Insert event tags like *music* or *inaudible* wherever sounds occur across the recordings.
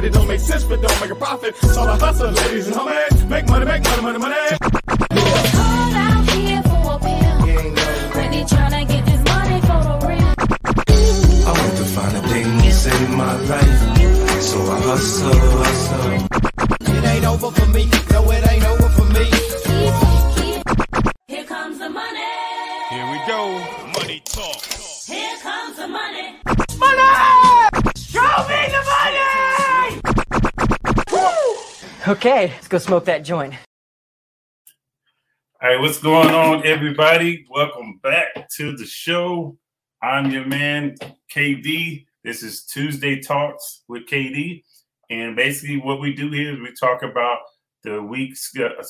Pocket, it don't make sense, but don't make a profit. So I hustle, ladies and homies. Make money, make money, money, money. Call out here for a pill. When he tryna get this money for the real. I want to find a thing to save my life. So I hustle, hustle. It ain't over for me. No, it ain't over for me. Okay, let's go smoke that joint. All right, what's going on, everybody? Welcome back to the show. I'm your man, KD. This is Tuesday Talks with KD. And basically, what we do here is we talk about the week,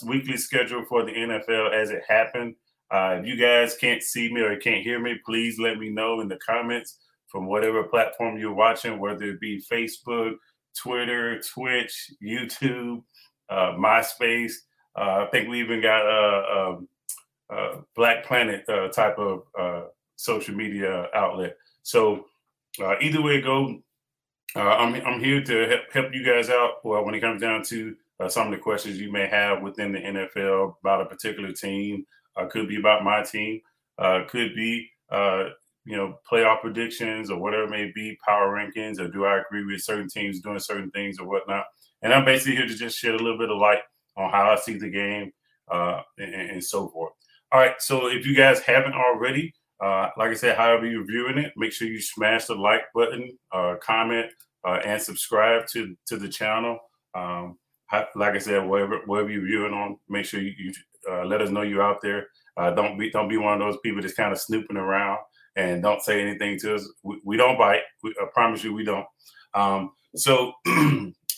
weekly schedule for the NFL as it happened. Uh, if you guys can't see me or can't hear me, please let me know in the comments from whatever platform you're watching, whether it be Facebook, Twitter, Twitch, YouTube, uh, MySpace. Uh, I think we even got a, um uh Black Planet uh, type of uh, social media outlet. So uh, either way go, uh, I'm I'm here to help, help you guys out. When it comes down to some of the questions you may have within the NFL about a particular team, could be about my team, could be you know playoff predictions or whatever it may be, power rankings, or do I agree with certain teams doing certain things or whatnot. And I'm basically here to just shed a little bit of light on how I see the game uh, and, and so forth. All right, so if you guys haven't already, uh, like I said, however you're viewing it, make sure you smash the like button, uh, comment, uh, and subscribe to to the channel. Um, like I said, wherever wherever you're viewing on, make sure you, you uh, let us know you're out there. Uh, don't be don't be one of those people that's kind of snooping around and don't say anything to us. We, we don't bite. We, I promise you, we don't. Um, so *clears throat*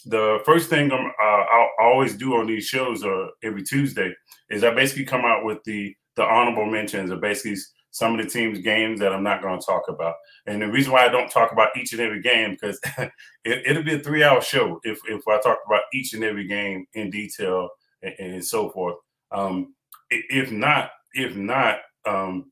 the first thing I'm, uh, I'll always do on these shows or every Tuesday is I basically come out with the the honorable mentions of basically some of the teams' games that I'm not going to talk about. And the reason why I don't talk about each and every game because *laughs* it, will be a three hour show if if I talk about each and every game in detail and, and so forth. Um, if not, if not, um,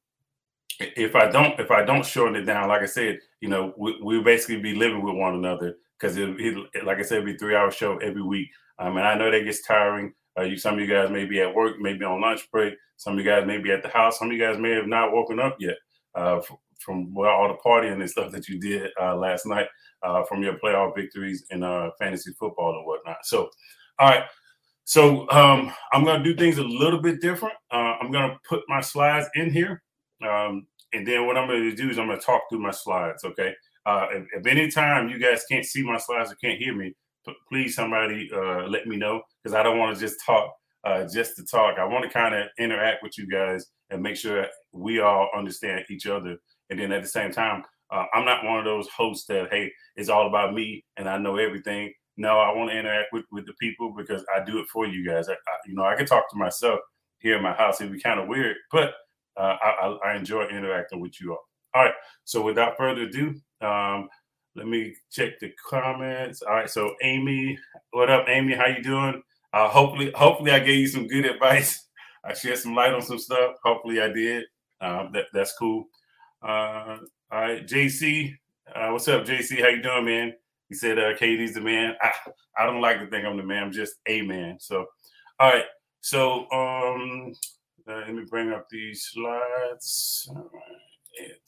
if I don't if I don't shorten it down, like I said, you know, we, we'll basically be living with one another because it, like I said, it'll be three hour show every week. Um, and I know that gets tiring. Uh, you, some of you guys may be at work, maybe on lunch break. Some of you guys may be at the house. Some of you guys may have not woken up yet uh, from well, all the partying and stuff that you did uh, last night uh, from your playoff victories in uh, fantasy football and whatnot. So, all right. So um, I'm going to do things a little bit different. Uh, I'm going to put my slides in here. Um, and then what I'm going to do is I'm going to talk through my slides. Okay. Uh, if, if any time you guys can't see my slides or can't hear me, p- please somebody uh, let me know because I don't want to just talk uh, just to talk. I want to kind of interact with you guys and make sure we all understand each other. And then at the same time, uh, I'm not one of those hosts that hey, it's all about me and I know everything. No, I want to interact with, with the people because I do it for you guys. I, I, you know, I can talk to myself here in my house. It'd be kind of weird, but uh, I, I enjoy interacting with you all. All right. So without further ado, um, let me check the comments. All right. So Amy, what up, Amy? How you doing? Uh, hopefully, hopefully I gave you some good *laughs* advice. I shed some light on some stuff. Hopefully I did. Uh, that, that's cool. Uh, all right, JC. Uh, what's up, JC? How you doing, man? He said, uh, "KD's the man." I, I don't like to think I'm the man. I'm just a man. So, all right. So, um, uh, let me bring up these slides.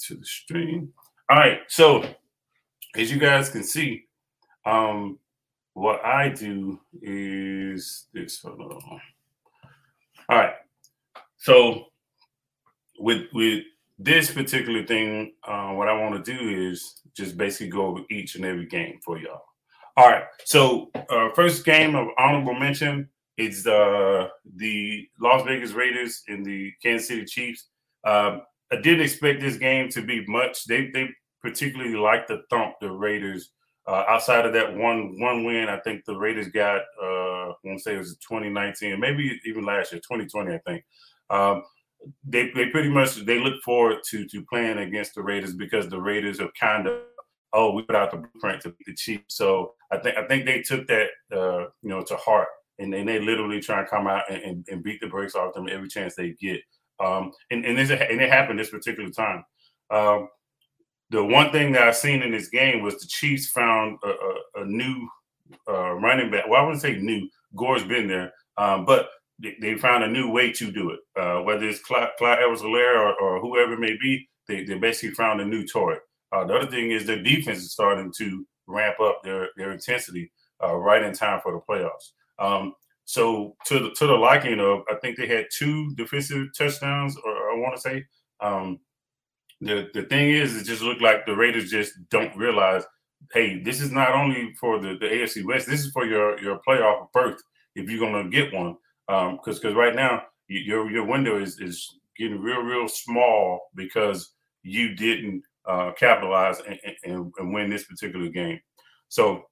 To the stream. All right. So, as you guys can see, um, what I do is this. Hold on. All right. So, with with this particular thing, uh, what I want to do is just basically go over each and every game for y'all. All right. So, uh, first game of honorable mention it's uh, the Las Vegas Raiders and the Kansas City Chiefs. Um, I didn't expect this game to be much. They they particularly like to thump the Raiders. Uh, outside of that one one win, I think the Raiders got. Uh, I want to say it was 2019, maybe even last year, 2020. I think. Um, they, they pretty much they look forward to to playing against the Raiders because the Raiders are kind of oh we put out the blueprint to beat the Chiefs. So I think I think they took that uh, you know to heart and, and they literally try and come out and, and, and beat the brakes off them every chance they get. Um, and and, and it happened this particular time. Um, the one thing that I've seen in this game was the Chiefs found a, a, a new uh, running back. Well, I wouldn't say new. Gore's been there, um, but they, they, found a new way to do it. Uh, whether it's Clyde, Clyde Edwards or, or whoever it may be, they, they basically found a new toy. Uh, the other thing is their defense is starting to ramp up their their intensity uh, right in time for the playoffs. Um, so to the to the liking of, I think they had two defensive touchdowns, or I want to say. Um, the the thing is, it just looked like the Raiders just don't realize, hey, this is not only for the, the AFC West, this is for your your playoff berth if you're gonna get one. Because um, because right now your your window is is getting real real small because you didn't uh, capitalize and, and, and, win this particular game. So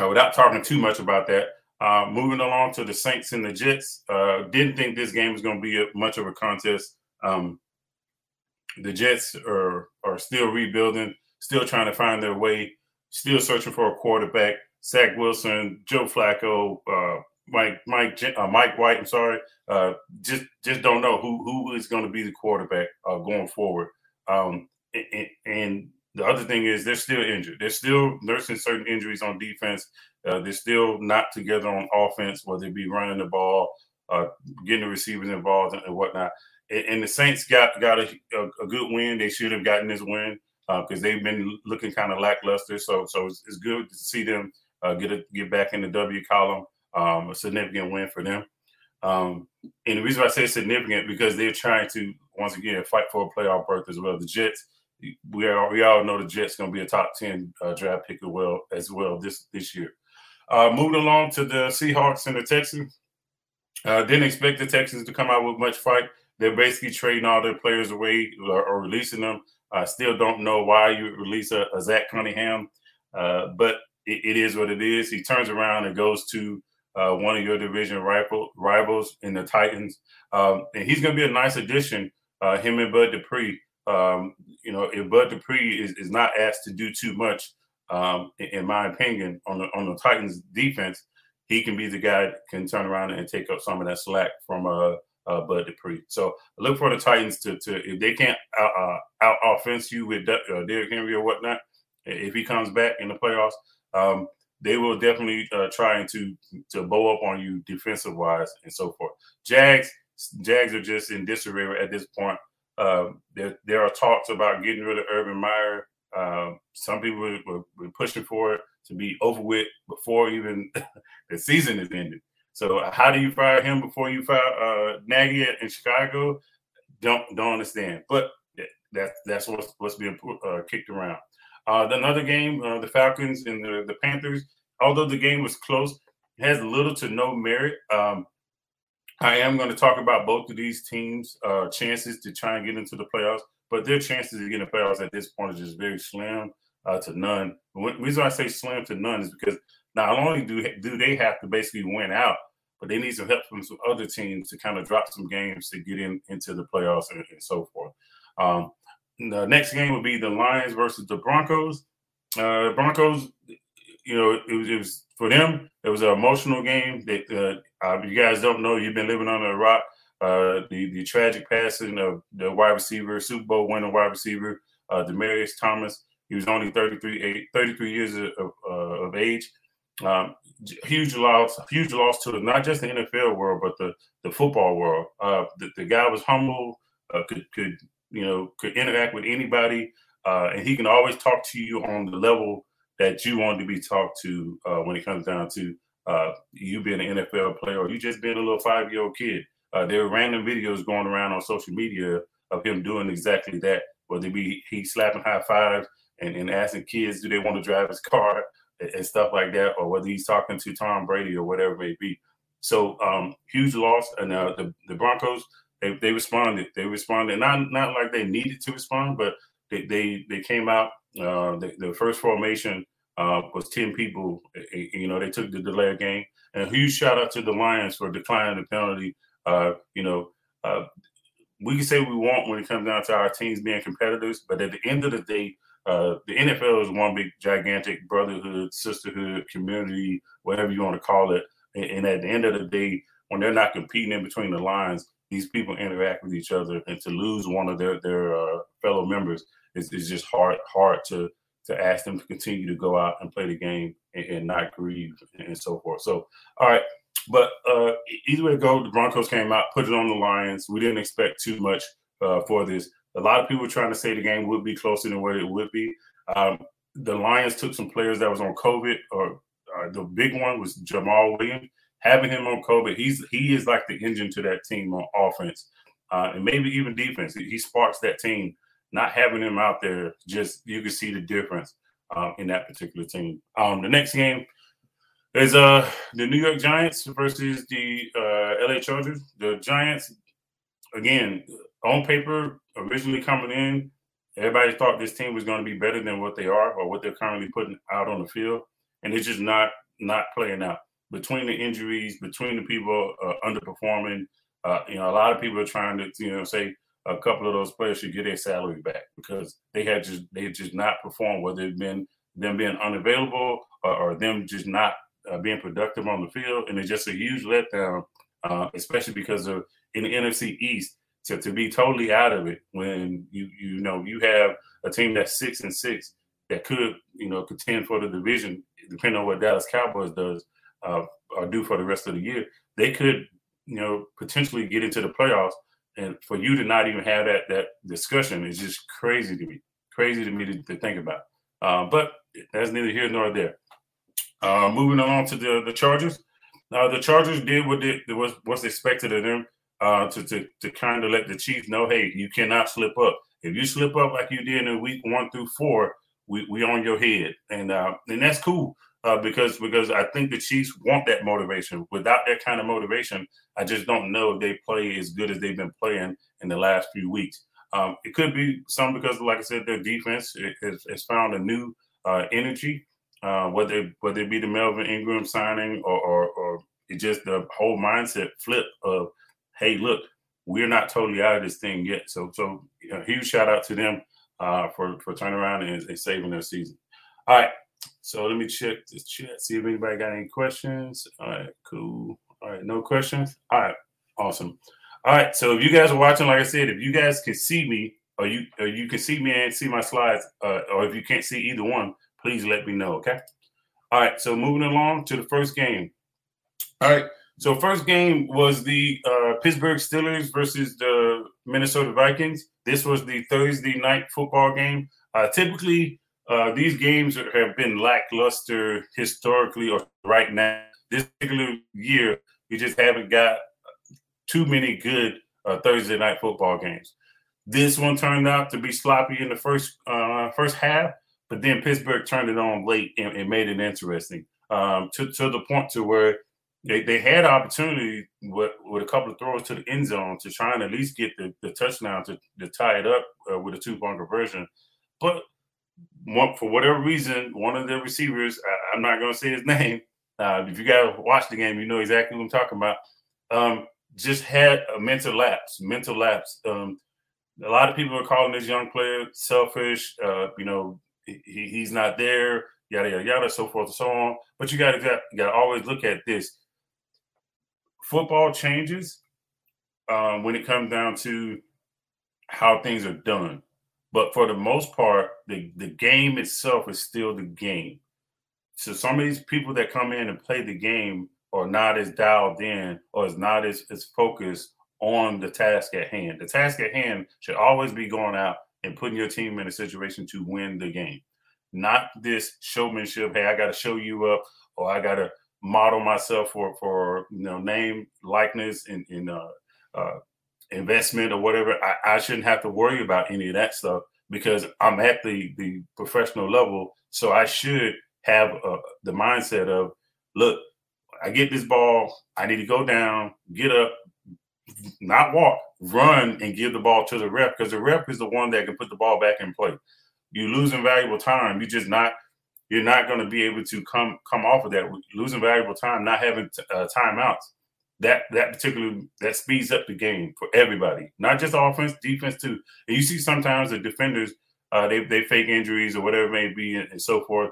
uh, without talking too much about that, uh, moving along to the Saints and the Jets, uh, didn't think this game was going to be a, much of a contest. Um, the Jets are are still rebuilding, still trying to find their way, still searching for a quarterback. Zach Wilson, Joe Flacco, uh, Mike Mike uh, Mike White. I'm sorry, uh, just just don't know who who is going to be the quarterback uh, going forward. Um, and, and, the other thing is they're still injured. They're still nursing certain injuries on defense. Uh, they're still not together on offense, whether it be running the ball, uh, getting the receivers involved, and, and whatnot and the Saints got got a, a, good win. They should have gotten this win because uh, they've been looking kind of lackluster. So so it's, it's good to see them uh, get a, get back in the W column. Um, a significant win for them. Um, and the reason I say significant because they're trying to once again fight for a playoff berth as well. The Jets, we are we all know the Jets going to be a top ten uh, draft pick as well as well this this year. Uh, moving along to the Seahawks and the Texans. Uh, didn't expect the Texans to come out with much fight. They're basically trading all their players away or, or releasing them. I still don't know why you release a, a Zach Cunningham, uh, but it, it is what it is. He turns around and goes to uh, one of your division rival, rivals in the Titans, um, and he's going to be a nice addition. Uh, him and Bud Dupree. Um, you know, if Bud Dupree is, is not asked to do too much, um, in, in, my opinion, on the on the Titans defense, he can be the guy that can turn around and take up some of that slack from uh, uh, Bud Dupree. So look for the Titans to, to if they can't out, uh, out offense you with uh, Derrick Henry or whatnot, if he comes back in the playoffs, um, they will definitely uh, try to to bow up on you defensive wise and so forth. Jags, Jags are just in disarray at this point. Um, there, there are talks about getting rid of Urban Meyer. Uh, some people were, were, were, pushing for it to be over with before even *laughs* the season is ended. So how do you fire him before you fire uh, Nagy in Chicago? Don't don't understand. But that that's what's what's being uh, kicked around. Uh, another game, uh, the Falcons and the, the Panthers. Although the game was close, has little to no merit. Um, I am going to talk about both of these teams' uh, chances to try and get into the playoffs, but their chances to get in the playoffs at this point is just very slim uh, to none. The reason I say slim to none is because not only do do they have to basically win out, but they need some help from some other teams to kind of drop some games to get in into the playoffs and, and so forth. Um, the next game would be the Lions versus the Broncos. Uh, Broncos, you know, it was, it was, for them. It was an emotional game. That uh, uh, you guys don't know, you've been living under a rock. Uh, the the tragic passing of the wide receiver, Super Bowl winning wide receiver, uh, Demaryius Thomas. He was only 33, 33 years of, uh, of age. Um, huge loss, huge loss to not just the NFL world, but the the football world. Uh, the, the guy was humble, uh, could could you know could interact with anybody, uh, and he can always talk to you on the level that you want to be talked to uh, when it comes down to uh, you being an NFL player or you just being a little five year old kid. Uh, there are random videos going around on social media of him doing exactly that, whether it be he slapping high fives and, and asking kids do they want to drive his car and stuff like that, or whether he's talking to Tom Brady or whatever it may be. So um, huge loss, and uh, the the Broncos they, they responded. They responded not not like they needed to respond, but they they, they came out. Uh, the, the first formation uh, was ten people. You know, they took the delay game, and huge shout out to the Lions for declining the penalty. Uh, you know, uh, we can say we want when it comes down to our teams being competitors, but at the end of the day, uh, the NFL is one big gigantic brotherhood, sisterhood, community, whatever you want to call it. And, and at the end of the day, when they're not competing in between the lines, these people interact with each other, and to lose one of their their uh, fellow members is, is just hard hard to to ask them to continue to go out and play the game and, and not grieve and so forth. So, all right, but uh, either way it go, the Broncos came out, put it on the Lions. We didn't expect too much uh, for this. A lot of people were trying to say the game would be closer than what it would be. Um, the Lions took some players that was on COVID, or uh, the big one was Jamaal Williams. Having him on COVID, he's he is like the engine to that team on offense, uh, and maybe even defense. He, he, sparks that team. Not having him out there, just you can see the difference uh, in that particular team. Um, the next game is uh the New York Giants versus the uh, LA Chargers. The Giants, again, on paper, originally coming in, everybody thought this team was going to be better than what they are or what they're currently putting out on the field, and it's just not not playing out. Between the injuries, between the people uh, underperforming, uh, you know, a lot of people are trying to, you know, say a couple of those players should get their salary back because they had just they had just not performed, whether it's been them being unavailable or, or them just not uh, being productive on the field, and it's just a huge letdown, uh, especially because of in the NFC East to, to be totally out of it when you you know you have a team that's six and six that could you know contend for the division, depending on what Dallas Cowboys does uh, or do for the rest of the year, they could you know potentially get into the playoffs. And for you to not even have that that discussion is just crazy to me, crazy to me to, to think about. Uh, but that's neither here nor there. Uh, moving along to the the Chargers. Now the Chargers did what they, was what's expected of them uh, to to to kind of let the Chiefs know, hey, you cannot slip up. If you slip up like you did in week one through four, we we on your head, and uh, and that's cool uh, because because I think the Chiefs want that motivation. Without that kind of motivation, I just don't know if they play as good as they've been playing in the last few weeks. Um, it could be some because, like I said, their defense has, has found a new uh, energy, uh, whether whether it be the Melvin Ingram signing or, or, or it just the whole mindset flip of hey, look, we're not totally out of this thing yet. So, so you know, huge shout out to them uh, for for turning around and, and saving their season. All right, so let me check the chat, see if anybody got any questions. All right, cool. All right, no questions. All right, awesome. All right, so if you guys are watching, like I said, if you guys can see me, or you or you can see me and see my slides, uh, or if you can't see either one, please let me know. Okay. All right, so moving along to the first game. All right. So first game was the uh, Pittsburgh Steelers versus the Minnesota Vikings. This was the Thursday night football game. Uh, typically, uh, these games have been lackluster historically or right now. This particular year, we just haven't got too many good uh, Thursday night football games. This one turned out to be sloppy in the first uh, first half, but then Pittsburgh turned it on late and, and made it interesting um, to to the point to where they, they had opportunity with, with a couple of throws to the end zone to try and at least get the, the touchdown to, to tie it up uh, with a two point conversion. But one, for whatever reason, one of the receivers, I, am not going to say his *laughs* name. Uh, if you got to watch the game, you know exactly what I'm talking about. Um, just had a mental lapse, mental lapse. Um, a lot of people are calling this young player selfish. Uh, you know, he, he's not there, yada yada yada, so forth and so on. But you got to got to always look at this football changes um, when it comes down to how things are done. But for the most part, the, the game itself is still the game. So some of these people that come in and play the game are not as dialed in or is not as, as focused on the task at hand. The task at hand should always be going out and putting your team in a situation to win the game. Not this showmanship, hey, I got to show you up or I got to model myself for for you know name likeness and, and uh, uh, investment or whatever I, I shouldn't have to worry about any of that stuff because i'm at the the professional level so i should have uh, the mindset of look I get this ball, I need to go down, get up, not walk, run, and give the ball to the ref because the ref is the one that can put the ball back in play. You losing valuable time. you're just not. You're not going to be able to come come off of that losing valuable time, not having t- uh, timeouts. That that particular that speeds up the game for everybody, not just offense, defense too. And you see sometimes the defenders uh, they they fake injuries or whatever it may be and, and so forth,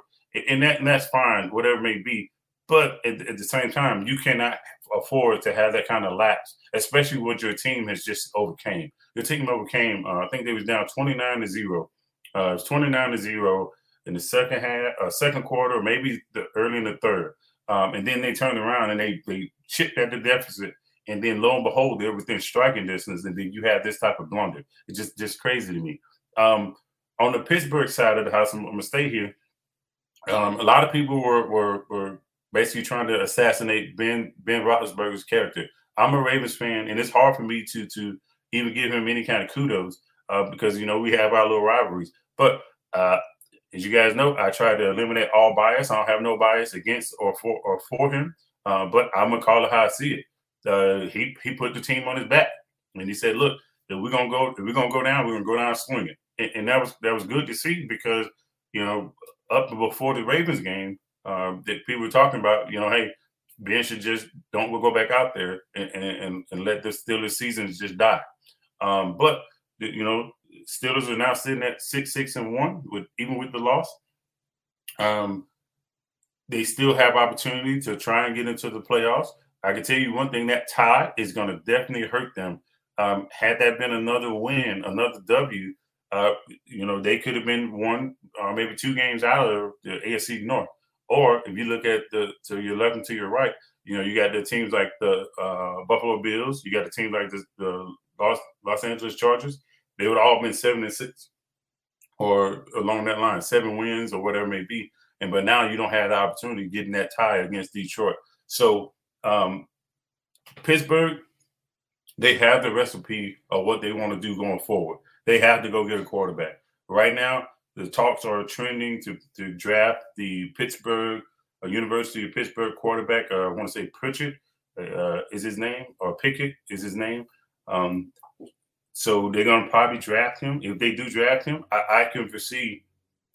and that and that's fine, whatever it may be. But at, at the same time, you cannot afford to have that kind of lapse, especially what your team has just overcame. Your team overcame. Uh, I think they was down twenty nine to zero. Uh, it's twenty nine to zero in the second half, uh, second quarter, maybe the early in the third. Um, and then they turned around and they they chipped at the deficit. And then lo and behold, they're within striking distance, and then you have this type of blunder. It's just just crazy to me. Um, on the Pittsburgh side of the house, I'm, I'm gonna stay here. Um, a lot of people were, were were basically trying to assassinate Ben Ben Roethlisberger's character. I'm a Ravens fan, and it's hard for me to to even give him any kind of kudos uh, because you know we have our little rivalries. But uh, as you guys know, I try to eliminate all bias. I don't have no bias against or for or for him. Uh, but I'm gonna call it how I see it. Uh, he he put the team on his back, and he said, "Look, if we're gonna go, if we're gonna go down, we're gonna go down swinging." And, and that was that was good to see because you know up before the Ravens game, uh, that people were talking about, you know, hey, Ben should just don't go back out there and and, and let the Steelers seasons just die. Um, but you know, Steelers are now sitting at six, six, and one with even with the loss. Um, they still have opportunity to try and get into the playoffs. I can tell you one thing: that tie is going to definitely hurt them. Um, had that been another win, another W, uh, you know, they could have been one or maybe two games out of the AFC North. Or if you look at the to your left and to your right, you know, you got the teams like the uh, Buffalo Bills, you got the teams like the, the Los, Los Angeles Chargers. They would all been seven and six, or along that line, seven wins or whatever it may be. And but now you don't have the opportunity getting that tie against Detroit. So um, Pittsburgh, they have the recipe of what they want to do going forward. They have to go get a quarterback. Right now, the talks are trending to, to draft the Pittsburgh uh, University of Pittsburgh quarterback. Uh, I want to say Pritchett uh, is his name, or Pickett is his name. Um, so they're going to probably draft him. If they do draft him, I, I can foresee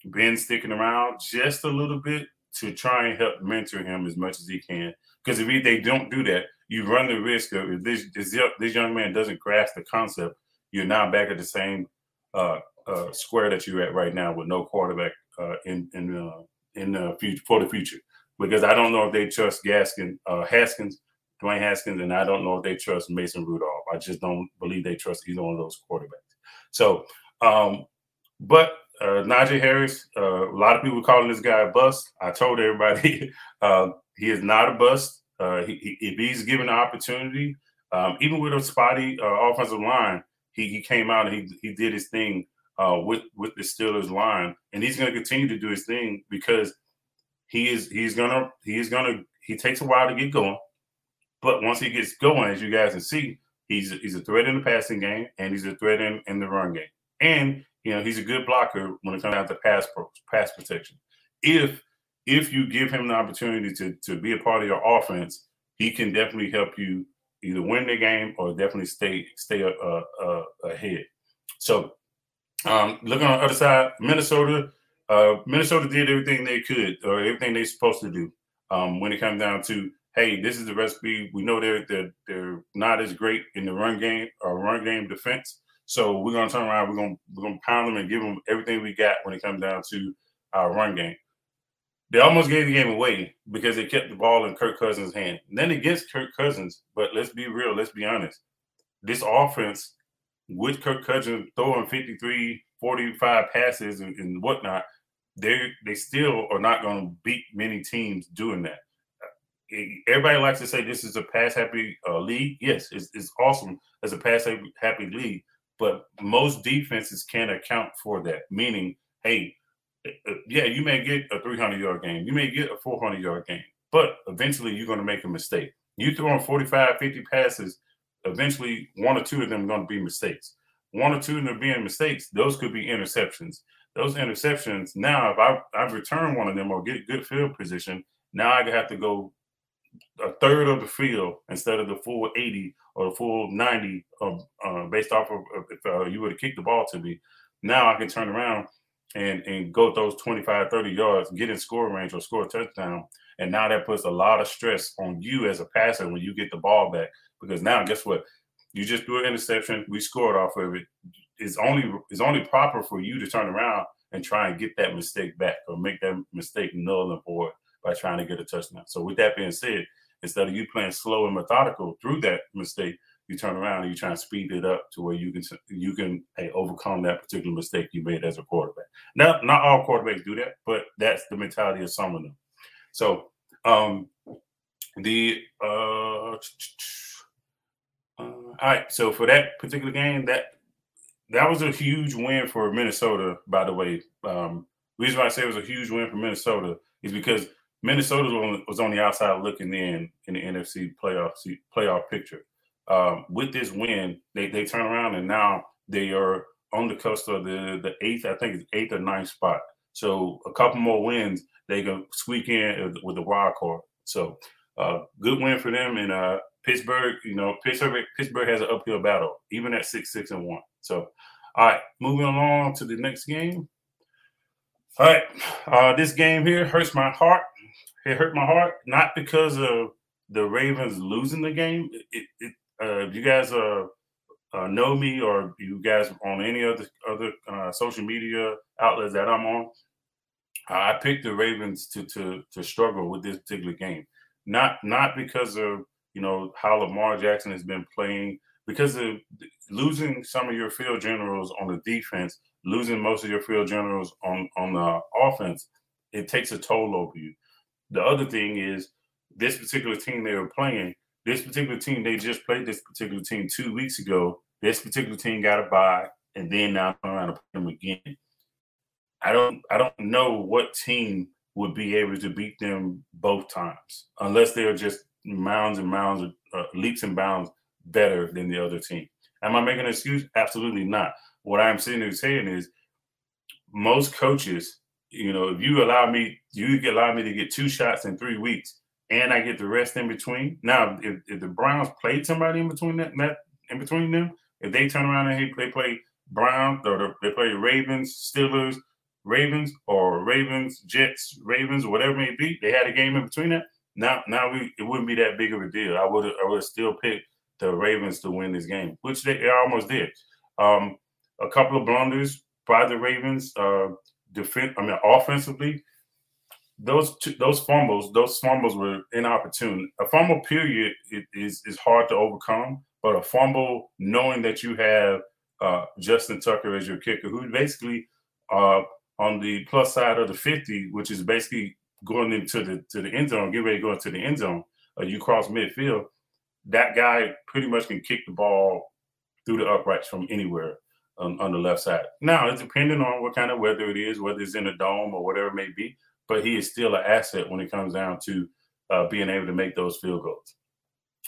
Ben sticking around just a little bit to try and help mentor him as much as he can. Because if they don't do that, you run the risk of if this, this this young man doesn't grasp the concept, you're now back at the same uh, uh, square that you're at right now with no quarterback uh, in in uh, in the future for the future. Because I don't know if they trust Gaskin, uh, Haskins, Dwayne Haskins, and I don't know if they trust Mason Rudolph. I just don't believe they trust either one of those quarterbacks. So, um, but uh, Najee Harris, uh, a lot of people calling this guy a bust. I told everybody *laughs* uh, he is not a bust. Uh, he, he, if he's given the opportunity, um, even with a spotty uh, offensive line, he, he came out and he, he did his thing uh, with with the Steelers line, and he's going to continue to do his thing because he is he's gonna he is gonna he takes a while to get going, but once he gets going, as you guys can see, he's he's a threat in the passing game and he's a threat in, in the run game, and you know he's a good blocker when it comes down to pass pro, pass protection. If if you give him the opportunity to to be a part of your offense, he can definitely help you either win the game or definitely stay stay uh, uh, ahead. So, um, looking on the other side, Minnesota, uh, Minnesota did everything they could or everything they're supposed to do. Um, when it comes down to, hey, this is the recipe. We know they're they're, they're not as great in the run game or run game defense. So we're gonna turn around. We're gonna we're gonna pound them and give them everything we got when it comes down to our run game. They almost gave the game away because they kept the ball in Kirk Cousins' hand. And then against Kirk Cousins, but let's be real, let's be honest. This offense, with Kirk Cousins throwing 53, 45 passes and, and whatnot, they they still are not going to beat many teams doing that. Everybody likes to say this is a pass happy uh, league. Yes, it's, it's awesome as a pass happy league, but most defenses can't account for that. Meaning, hey, uh, yeah, you may get a 300 yard game, you may get a 400 yard game, but eventually you're going to make a mistake. You throw throwing 45, 50 passes, eventually one or two of them are going to be mistakes. One or two of them being mistakes, those could be interceptions. Those interceptions, now if I, I return one of them or get good field position, now I have to go a third of the field instead of the full 80 or the full 90 of, uh, based off of if uh, you were to kick the ball to me. Now I can turn around and and go those 25, 30 yards, get in score range or score a touchdown. And now that puts a lot of stress on you as a passer when you get the ball back. Because now guess what? You just threw an interception, we scored off of it. It's only it's only proper for you to turn around and try and get that mistake back or make that mistake null and void by trying to get a touchdown. So with that being said, instead of you playing slow and methodical through that mistake, you turn around and you try and speed it up to where you can you can hey, overcome that particular mistake you made as a quarterback. Now, not all quarterbacks do that, but that's the mentality of some of them. So um the uh, uh all right, so for that particular game, that that was a huge win for Minnesota, by the way. Um reason why I say it was a huge win for Minnesota is because Minnesota was on, the outside looking in in the NFC playoff playoff picture. Um, with this win, they they turn around and now they are on the cusp of the the eighth, I think it's eighth or ninth spot. So a couple more wins, they can squeak in with the wild card. So uh, good win for them. And uh, Pittsburgh, you know, Pittsburgh Pittsburgh has an uphill battle, even at six six and one. So all right, moving along to the next game. All right, uh, this game here hurts my heart. It hurt my heart not because of the Ravens losing the game. It, it, uh, if you guys uh, uh, know me or you guys on any other other uh, social media outlets that I'm on, I picked the Ravens to to to struggle with this particular game. Not not because of you know how Lamar Jackson has been playing, because of losing some of your field generals on the defense, losing most of your field generals on on the offense. It takes a toll over you. The other thing is this particular team they were playing. This particular team they just played this particular team two weeks ago. This particular team got a bye, and then now I'm around to play them again. I don't I don't know what team would be able to beat them both times unless they're just mounds and mounds of uh, leaps and bounds better than the other team. Am I making an excuse? Absolutely not. What I'm sitting there saying is most coaches, you know, if you allow me, you allow me to get two shots in three weeks and I get the rest in between. Now, if, if the Browns played somebody in between that, that in between them, if they turn around and they play Brown or they play Ravens, Steelers, Ravens, or Ravens, Jets, Ravens, whatever it may be, they had a game in between that. Now, now we it wouldn't be that big of a deal. I would I would still pick the Ravens to win this game, which they, they almost did. Um, a couple of blunders by the Ravens, uh, defense. I mean, offensively, those two, those fumbles, those fumbles were inopportune. A fumble period is is hard to overcome, but a fumble knowing that you have uh, Justin Tucker as your kicker, who basically uh, on the plus side of the fifty, which is basically going into the to the end zone, get ready to go into the end zone. Uh, you cross midfield, that guy pretty much can kick the ball through the uprights from anywhere on, on the left side. Now it's depending on what kind of weather it is, whether it's in a dome or whatever it may be but he is still an asset when it comes down to uh, being able to make those field goals.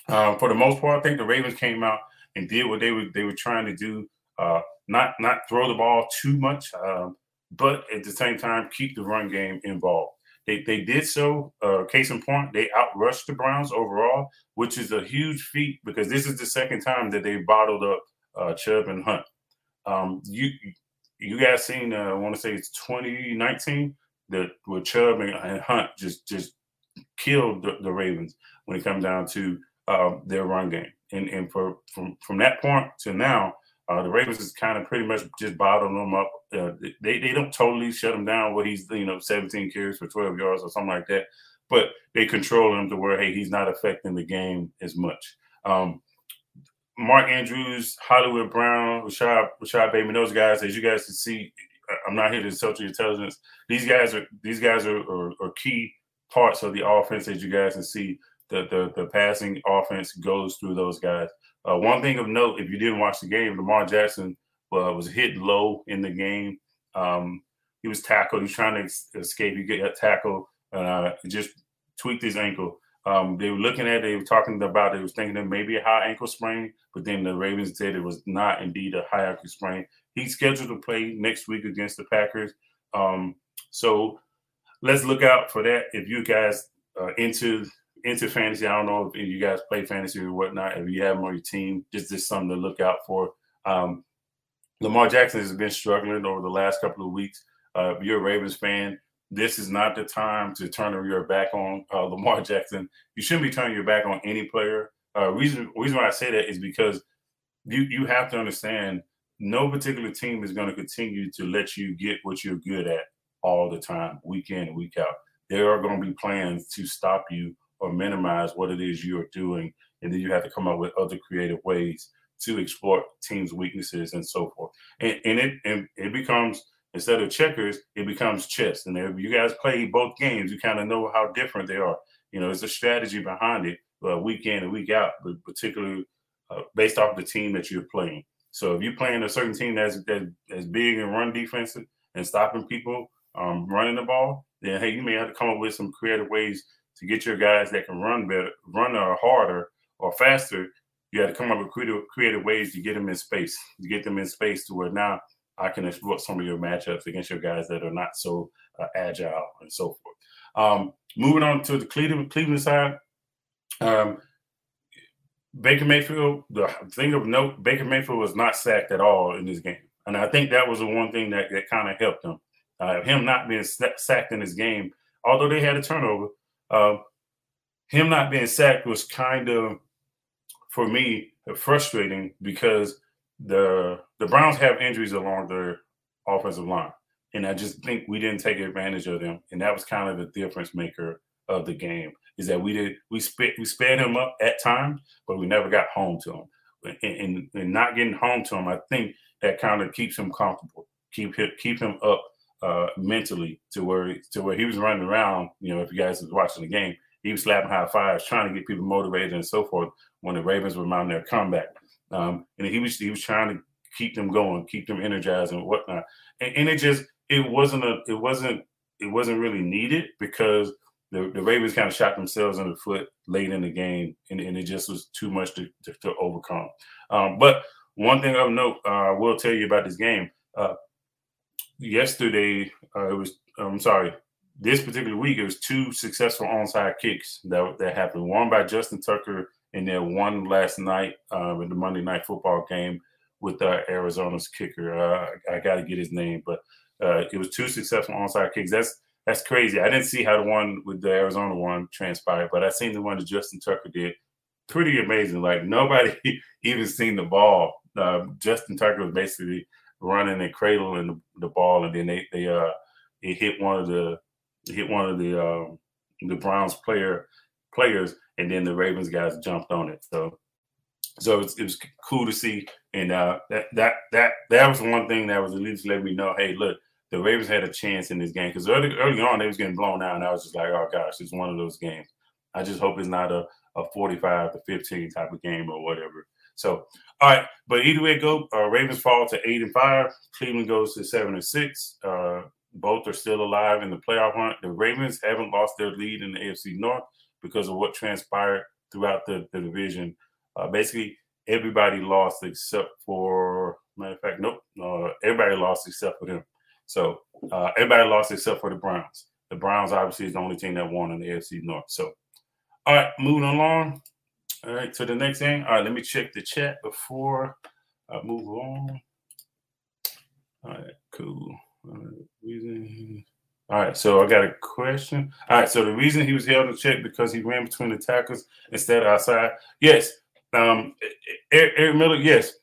Um, for the most part, I think the Ravens came out and did what they were they were trying to do. Uh, not not throw the ball too much, um, but at the same time keep the run game involved. They they did so. Uh, case in point, they outrushed the Browns overall, which is a huge feat because this is the second time that they bottled up uh, Chubb and Hunt. Um, you you guys seen? Uh, I want to say it's 2019 that with Chubb and, and Hunt just just killed the, the, Ravens when it comes down to um, their run game. And and for from from that point to now, uh, the Ravens is kind of pretty much just bottling them up. Uh, they they don't totally shut him down where he's you know 17 carries for 12 yards or something like that, but they control him to where hey he's not affecting the game as much. Um, Mark Andrews, Hollywood Brown, Rashod, Rashod Bateman, those guys, as you guys can see, I'm not here to insult your intelligence. These guys are these guys are, are, are, key parts of the offense as you guys can see. The the, the passing offense goes through those guys. Uh, one thing of note, if you didn't watch the game, Lamar Jackson uh, was hit low in the game. Um, he was tackled. He was trying to escape. He get tackled. Uh, just tweaked his ankle. Um, they were looking at it, they were talking about it, was thinking that maybe a high ankle sprain, but then the Ravens said it was not indeed a high ankle sprain. He's scheduled to play next week against the Packers. Um, so let's look out for that. If you guys are into into fantasy, I don't know if you guys play fantasy or whatnot. If you have your team, just just something to look out for. Um, Lamar Jackson has been struggling over the last couple of weeks. Uh, if you're a Ravens fan, this is not the time to turn your back on uh, Lamar Jackson. You shouldn't be turning your back on any player. Uh, reason reason why I say that is because you you have to understand no particular team is going to continue to let you get what you're good at all the time, week in week out. There are going to be plans to stop you or minimize what it is you're doing, and then you have to come up with other creative ways to exploit teams' weaknesses and so forth. And, and it and it becomes instead of checkers, it becomes chess. And if you guys play both games, you kind of know how different they are. You know, it's a strategy behind it, uh, week in and week out, but particularly uh, based off the team that you're playing. So if you're playing a certain team that's that's, that's big and run defensive and stopping people um, running the ball, then hey, you may have to come up with some creative ways to get your guys that can run better, run or harder or faster. You have to come up with creative, creative ways to get them in space, to get them in space to where now I can exploit some of your matchups against your guys that are not so uh, agile and so forth. Um, moving on to the Cleveland Cleveland side, um, Baker Mayfield. The thing of note, Baker Mayfield was not sacked at all in this game, and I think that was the one thing that, that kind of helped him. Uh, him not being sacked in this game, although they had a turnover, uh, him not being sacked was kind of for me frustrating because the the Browns have injuries along their offensive line, and I just think we didn't take advantage of them, and that was kind of the difference maker of the game. Is that we did we sped we sped him up at times, but we never got home to him, and, and, and not getting home to him, I think that kind of keeps him comfortable, keep keep him up uh, mentally to where to where he was running around. You know, if you guys was watching the game, he was slapping high fives, trying to get people motivated and so forth. When the Ravens were mounting their comeback, um, and he was he was trying to keep them going, keep them energized and whatnot. And, and it just it wasn't a it wasn't it wasn't really needed because the, the Ravens kind of shot themselves in the foot late in the game, and, and it just was too much to, to, to overcome. Um, but one thing of note, uh, I will tell you about this game. Uh, yesterday, uh, it was I'm sorry, this particular week, it was two successful onside kicks that that happened. One by Justin Tucker and then one last night um, in the Monday Night Football game with uh, Arizona's kicker. Uh, I got to get his name, but uh, it was two successful onside kicks. That's that's crazy. I didn't see how the one with the Arizona one transpired, but I seen the one that Justin Tucker did. Pretty amazing. Like nobody *laughs* even seen the ball. Uh, Justin Tucker was basically running and cradling the, the ball, and then they they uh it hit one of the hit one of the um, the Browns player players and then the Ravens guys jumped on it. So so it was, it was cool to see, and uh, that that that that was one thing that was at least let me know, hey, look, the Ravens had a chance in this game because early early on they was getting blown out, and I was just like, oh gosh, it's one of those games. I just hope it's not a, a 45 to 15 type of game or whatever. So, all right, but either way go, uh, Ravens fall to eight and five. Cleveland goes to seven and six. Uh, both are still alive in the playoff hunt. The Ravens haven't lost their lead in the AFC North because of what transpired throughout the, the division. Uh, basically, everybody lost except for, matter of fact, nope, uh, everybody lost except for them. So uh, everybody lost except for the Browns. The Browns obviously is the only team that won in the AFC North. So, all right, moving along. All right, to the next thing. All right, let me check the chat before I move on. All right, cool. All right, reason all right, so I got a question. All right, so the reason he was held in check because he ran between the tackles instead of outside. Yes, um, Eric, Miller. Yes,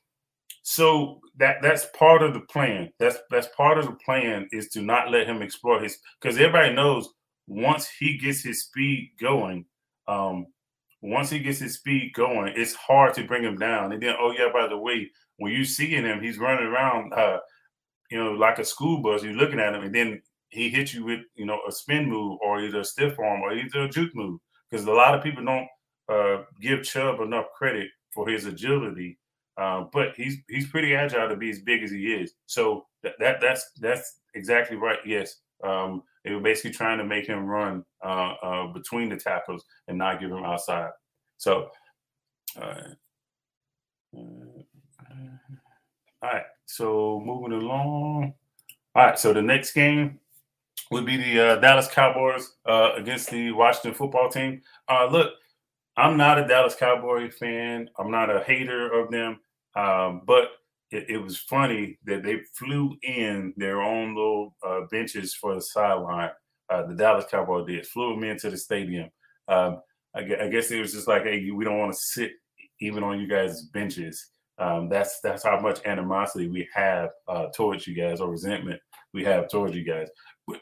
so that that's part of the plan. That's that's part of the plan is to not let him explore his because everybody knows once he gets his speed going, um, once he gets his speed going, it's hard to bring him down. And then, oh yeah, by the way, when you seeing him, he's running around, uh, you know, like a school bus. You're looking at him, and then he hit you with you know a spin move or either a stiff arm or either a juke move because a lot of people don't uh, give Chubb enough credit for his agility, uh, but he's he's pretty agile to be as big as he is. So that, that that's that's exactly right. Yes, um, they were basically trying to make him run uh, uh between the tackles and not give him outside. So, all right. So moving along. All right. So the next game would be the uh, Dallas Cowboys uh, against the Washington football team. Uh, look, I'm not a Dallas Cowboy fan. I'm not a hater of them, um, but it, it, was funny that they flew in their own little uh, benches for the sideline. Uh, the Dallas Cowboys did flew them into the stadium. Um, I, I, guess it was just like, hey, we don't want to sit even on you guys' benches. Um, that's that's how much animosity we have uh, towards you guys or resentment we have towards you guys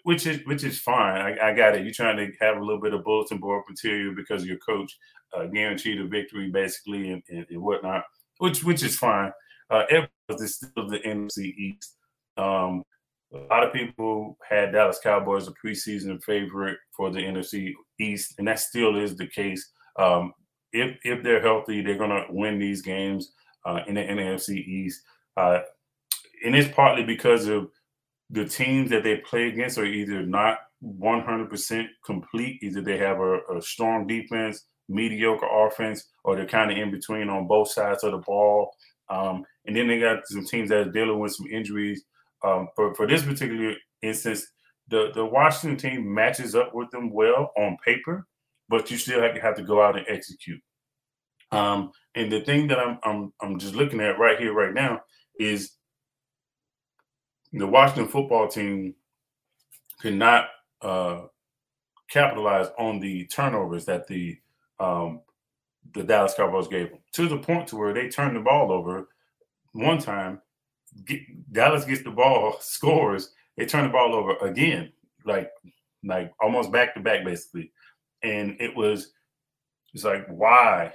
which is which is fine. I, I, got it. You're trying to have a little bit of bulletin board material because your coach uh, guaranteed a victory, basically, and, and, and, whatnot, which which is fine. Uh, is still the NFC East. Um, a lot of people had Dallas Cowboys a preseason favorite for the NFC East, and that still is the case. Um, if if they're healthy, they're going to win these games uh, in the NFC East, uh, and it's partly because of the teams that they play against are either not 100% complete, either they have a, a strong defense, mediocre offense, or they're kind of in between on both sides of the ball. Um, and then they got some teams that are dealing with some injuries. Um, for, for this particular instance, the, the Washington team matches up with them well on paper, but you still have to have to go out and execute. Um, and the thing that I'm, I'm I'm just looking at right here, right now, is the Washington football team could not uh, capitalize on the turnovers that the um, the Dallas Cowboys gave them to the point to where they turned the ball over one time. Get, Dallas gets the ball, *laughs* scores. They turn the ball over again, like like almost back to back, basically. And it was it's like why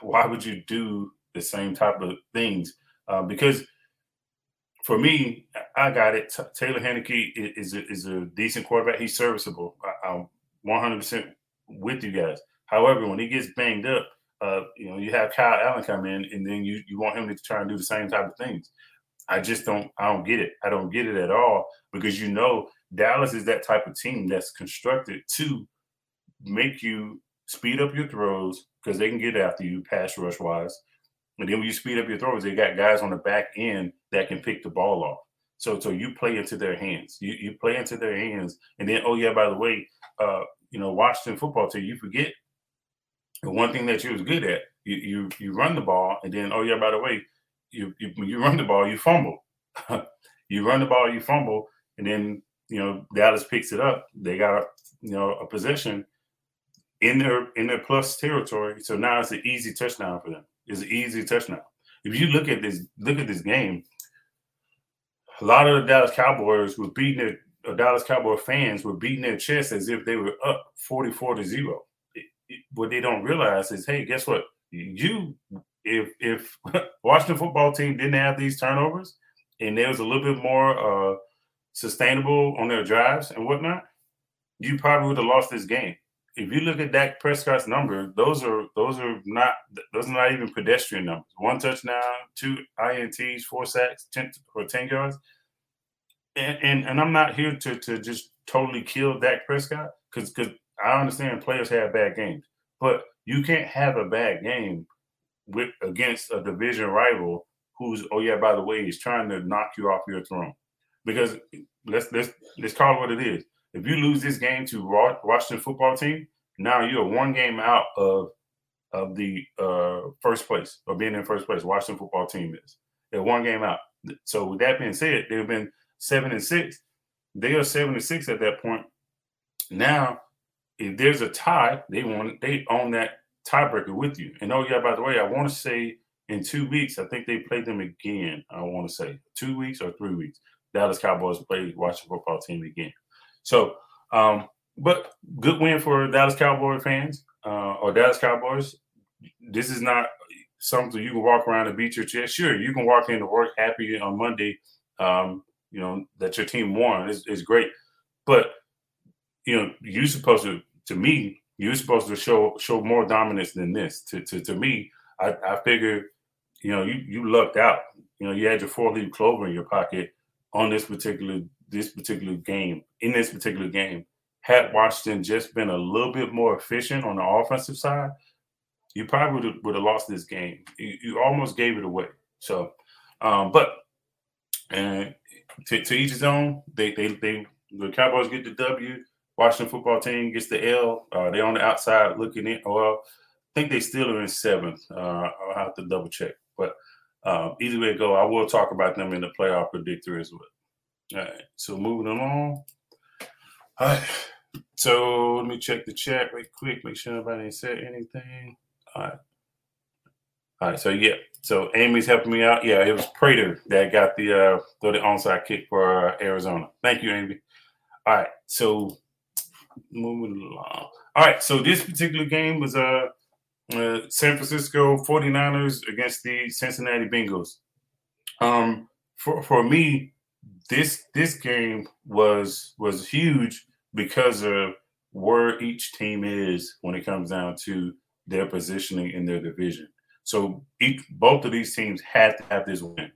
why would you do the same type of things? Uh, because for me, I got it. Taylor Heinicke is a, is a decent quarterback. He's serviceable. I, am 100% with you guys. However, when he gets banged up, uh, you know, you have Kyle Allen come in, and then you you want him to try and do the same type of things. I just don't. I don't get it. I don't get it at all because you know Dallas is that type of team that's constructed to make you speed up your throws because they can get after you pass rush wise. And then when you speed up your throws, they got guys on the back end that can pick the ball off. So so you play into their hands. You you play into their hands. And then, oh yeah, by the way, uh, you know, Washington football team, you forget the one thing that you was good at. You you you run the ball, and then oh yeah, by the way, you you you run the ball, you fumble. *laughs* you run the ball, you fumble, and then you know Dallas picks it up. They got you know a possession in their in their plus territory. So now it's an easy touchdown for them It's an easy touchdown. If you look at this, look at this game. A lot of the Dallas Cowboys were beating their uh, Dallas Cowboy fans were beating their chest as if they were up 44 to 0. It, it, what they don't realize is, hey, guess what? You if if *laughs* Washington football team didn't have these turnovers and there was a little bit more uh, sustainable on their drives and whatnot, you probably would have lost this game if you look at Dak Prescott's number, those are those are not those are not even pedestrian numbers. One touchdown, two ints, four sacks, ten for ten yards. And, and and I'm not here to to just totally kill Dak Prescott because because I understand players have bad games, but you can't have a bad game with against a division rival who's oh yeah by the way is trying to knock you off your throne because let's let's let's call it what it is if you lose this game to Washington football team, now you're one game out of of the uh, first place or being in first place. Washington football team is they're one game out. So with that being said, they've been seven and six. They are seven and six at that point. Now, if there's a tie, they want they own that tiebreaker with you. And oh yeah, by the way, I want to say in two weeks, I think they played them again. I want to say two weeks or three weeks. Dallas Cowboys play Washington football team again. So, um, but good win for Dallas Cowboy fans uh, or Dallas Cowboys. This is not something you can walk around and beat your chest. Sure, you can walk into work happy on Monday, um, you know, that your team won. It's, great. But, you know, you're supposed to, to me, you're supposed to show show more dominance than this. To to, to me, I, I figure, you know, you you lucked out. You know, you had your four leaf clover in your pocket on this particular this particular game, in this particular game, had Washington just been a little bit more efficient on the offensive side, you probably would have, would have lost this game. You, you, almost gave it away. So, um, but and to, to, each his own. They they they the Cowboys get the W. Washington football team gets the L. Uh, they're on the outside looking in. Well, I think they still are in seventh. Uh, I'll have to double check. But uh, either way go, I will talk about them in the playoff predictor as well. All right. So moving along. All right. So let me check the chat right quick. Make sure nobody said anything. All right. All right. So yeah. So Amy's helping me out. Yeah, it was Prater that got the uh the onside kick for uh, Arizona. Thank you, Amy. All right. So moving along. All right. So this particular game was uh, uh San Francisco 49ers against the Cincinnati Bengals. Um for for me, this this game was was huge because of where each team is when it comes down to their positioning in their division. So each both of these teams had to have this win.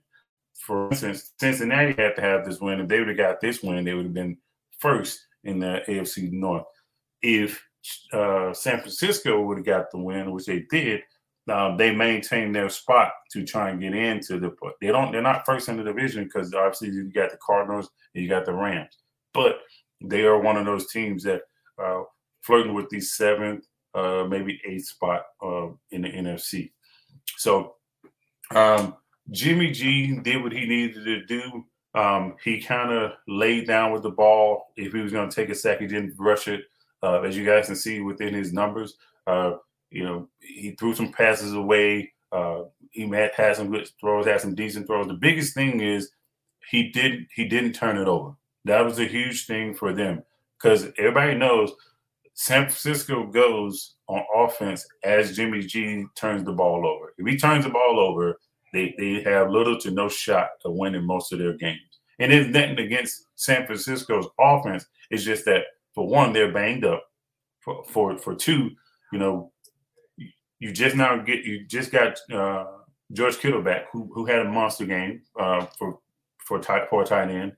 For instance, Cincinnati had to have this win. If they would have got this win, they would have been first in the AFC North. If uh, San Francisco would have got the win, which they did, uh, they maintain their spot to try and get into the. They don't. They're not first in the division because obviously you got the Cardinals and you got the Rams, but they are one of those teams that uh, flirting with the seventh, uh, maybe eighth spot uh, in the NFC. So um, Jimmy G did what he needed to do. Um, he kind of laid down with the ball. If he was going to take a sack, he didn't rush it. Uh, as you guys can see within his numbers, uh, you know, he threw some passes away. Uh, he had, had some good throws, had some decent throws. The biggest thing is he did he didn't turn it over. That was a huge thing for them because everybody knows San Francisco goes on offense as Jimmy G turns the ball over. If he turns the ball over, they, they have little to no shot of winning most of their games. And it's nothing against San Francisco's offense. It's just that for one, they're banged up. For for, for two, you know, you just now get you just got uh, George Kittle back, who who had a monster game uh, for for tight for tight end.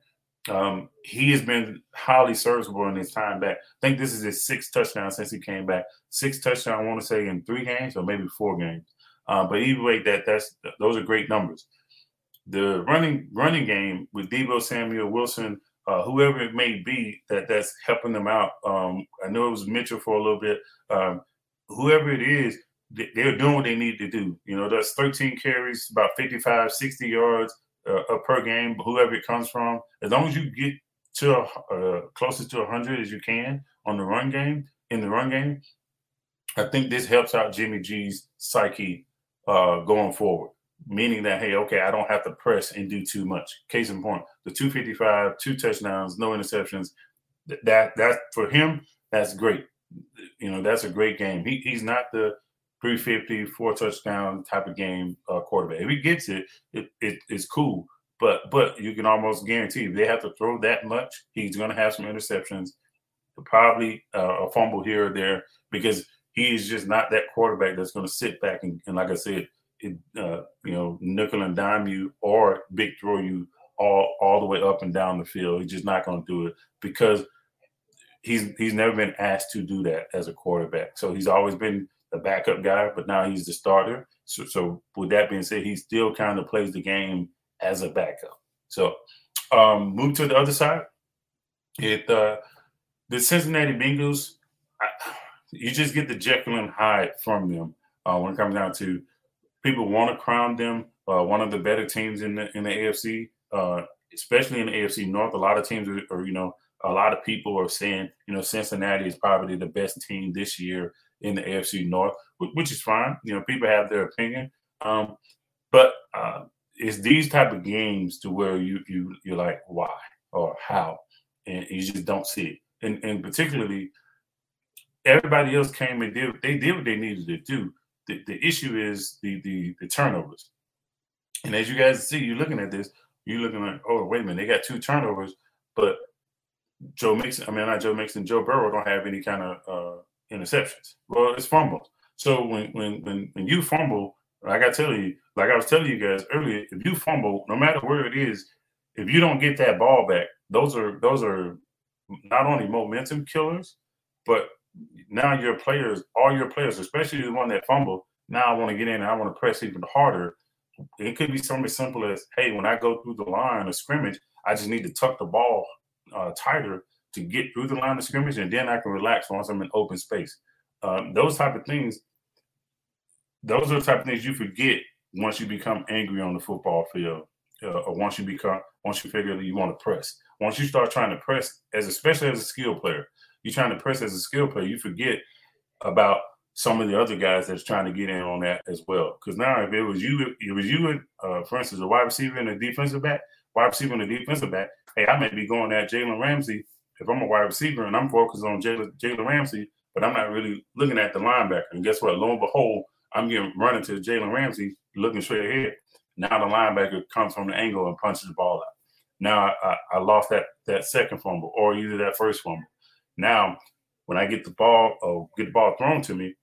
Um, he has been highly serviceable in his time back. I think this is his sixth touchdown since he came back. Six touchdown, I want to say, in three games or maybe four games. Uh, but either way, that that's those are great numbers. The running running game with Deebo Samuel Wilson, uh, whoever it may be, that that's helping them out. Um, I know it was Mitchell for a little bit. Um, whoever it is, they're doing what they need to do. You know, that's 13 carries, about 55, 60 yards uh, per game, whoever it comes from. As long as you get to uh, closest to 100 as you can on the run game, in the run game, I think this helps out Jimmy G's psyche uh, going forward. Meaning that, hey, okay, I don't have to press and do too much. Case in point, the 255, two touchdowns, no interceptions. That that for him, that's great. You know, that's a great game. He, he's not the 350, four touchdown type of game uh, quarterback. If he gets it, it, it it's cool. But but you can almost guarantee if they have to throw that much, he's going to have some interceptions, probably uh, a fumble here or there because he is just not that quarterback that's going to sit back and, and like I said, it, uh, you know, nickel and dime you or big throw you all all the way up and down the field. He's just not going to do it because he's he's never been asked to do that as a quarterback. So he's always been the backup guy, but now he's the starter. So, so with that being said, he still kind of plays the game as a backup. So um, move to the other side. It uh, the Cincinnati Bengals. I, you just get the Jekyll and Hyde from them uh, when it comes down to people want to crown them uh, one of the better teams in the in the AFC, uh, especially in the AFC North. A lot of teams are, are, you know, a lot of people are saying, you know, Cincinnati is probably the best team this year in the AFC North, which is fine. You know, people have their opinion, um, but uh, it's these type of games to where you you you're like, why or how, and you just don't see it. And and particularly, everybody else came and did they did what they needed to do. The, the issue is the, the the turnovers. And as you guys see, you're looking at this, you're looking like, oh wait a minute, they got two turnovers, but Joe Mixon, I mean not Joe Mixon, Joe Burrow don't have any kind of uh, interceptions. Well, it's fumbles. So when when when when you fumble, like I tell you, like I was telling you guys earlier, if you fumble, no matter where it is, if you don't get that ball back, those are those are not only momentum killers, but now your players, all your players, especially the one that fumbled, now I want to get in and I want to press even harder. It could be something as simple as, hey, when I go through the line of scrimmage, I just need to tuck the ball uh, tighter to get through the line of scrimmage, and then I can relax once I'm in open space. Um, those type of things, those are the type of things you forget once you become angry on the football field, uh, or once you become once you figure that you want to press. Once you start trying to press, as especially as a skill player, you're trying to press as a skill player, you forget about some of the other guys that's trying to get in on that as well. Because now, if it was you, if it was you, uh, for instance, a wide receiver and a defensive back, wide receiver and a defensive back, hey, I may be going at Jalen Ramsey if I'm a wide receiver and I'm focused on Jalen, Ramsey, but I'm not really looking at the linebacker. And guess what? Lo and behold, I'm getting running to Jalen Ramsey, looking straight ahead. Now the linebacker comes from the angle and punches the ball out. Now I, I lost that that second fumble or either that first fumble. Now when I get the ball or get the ball thrown to me,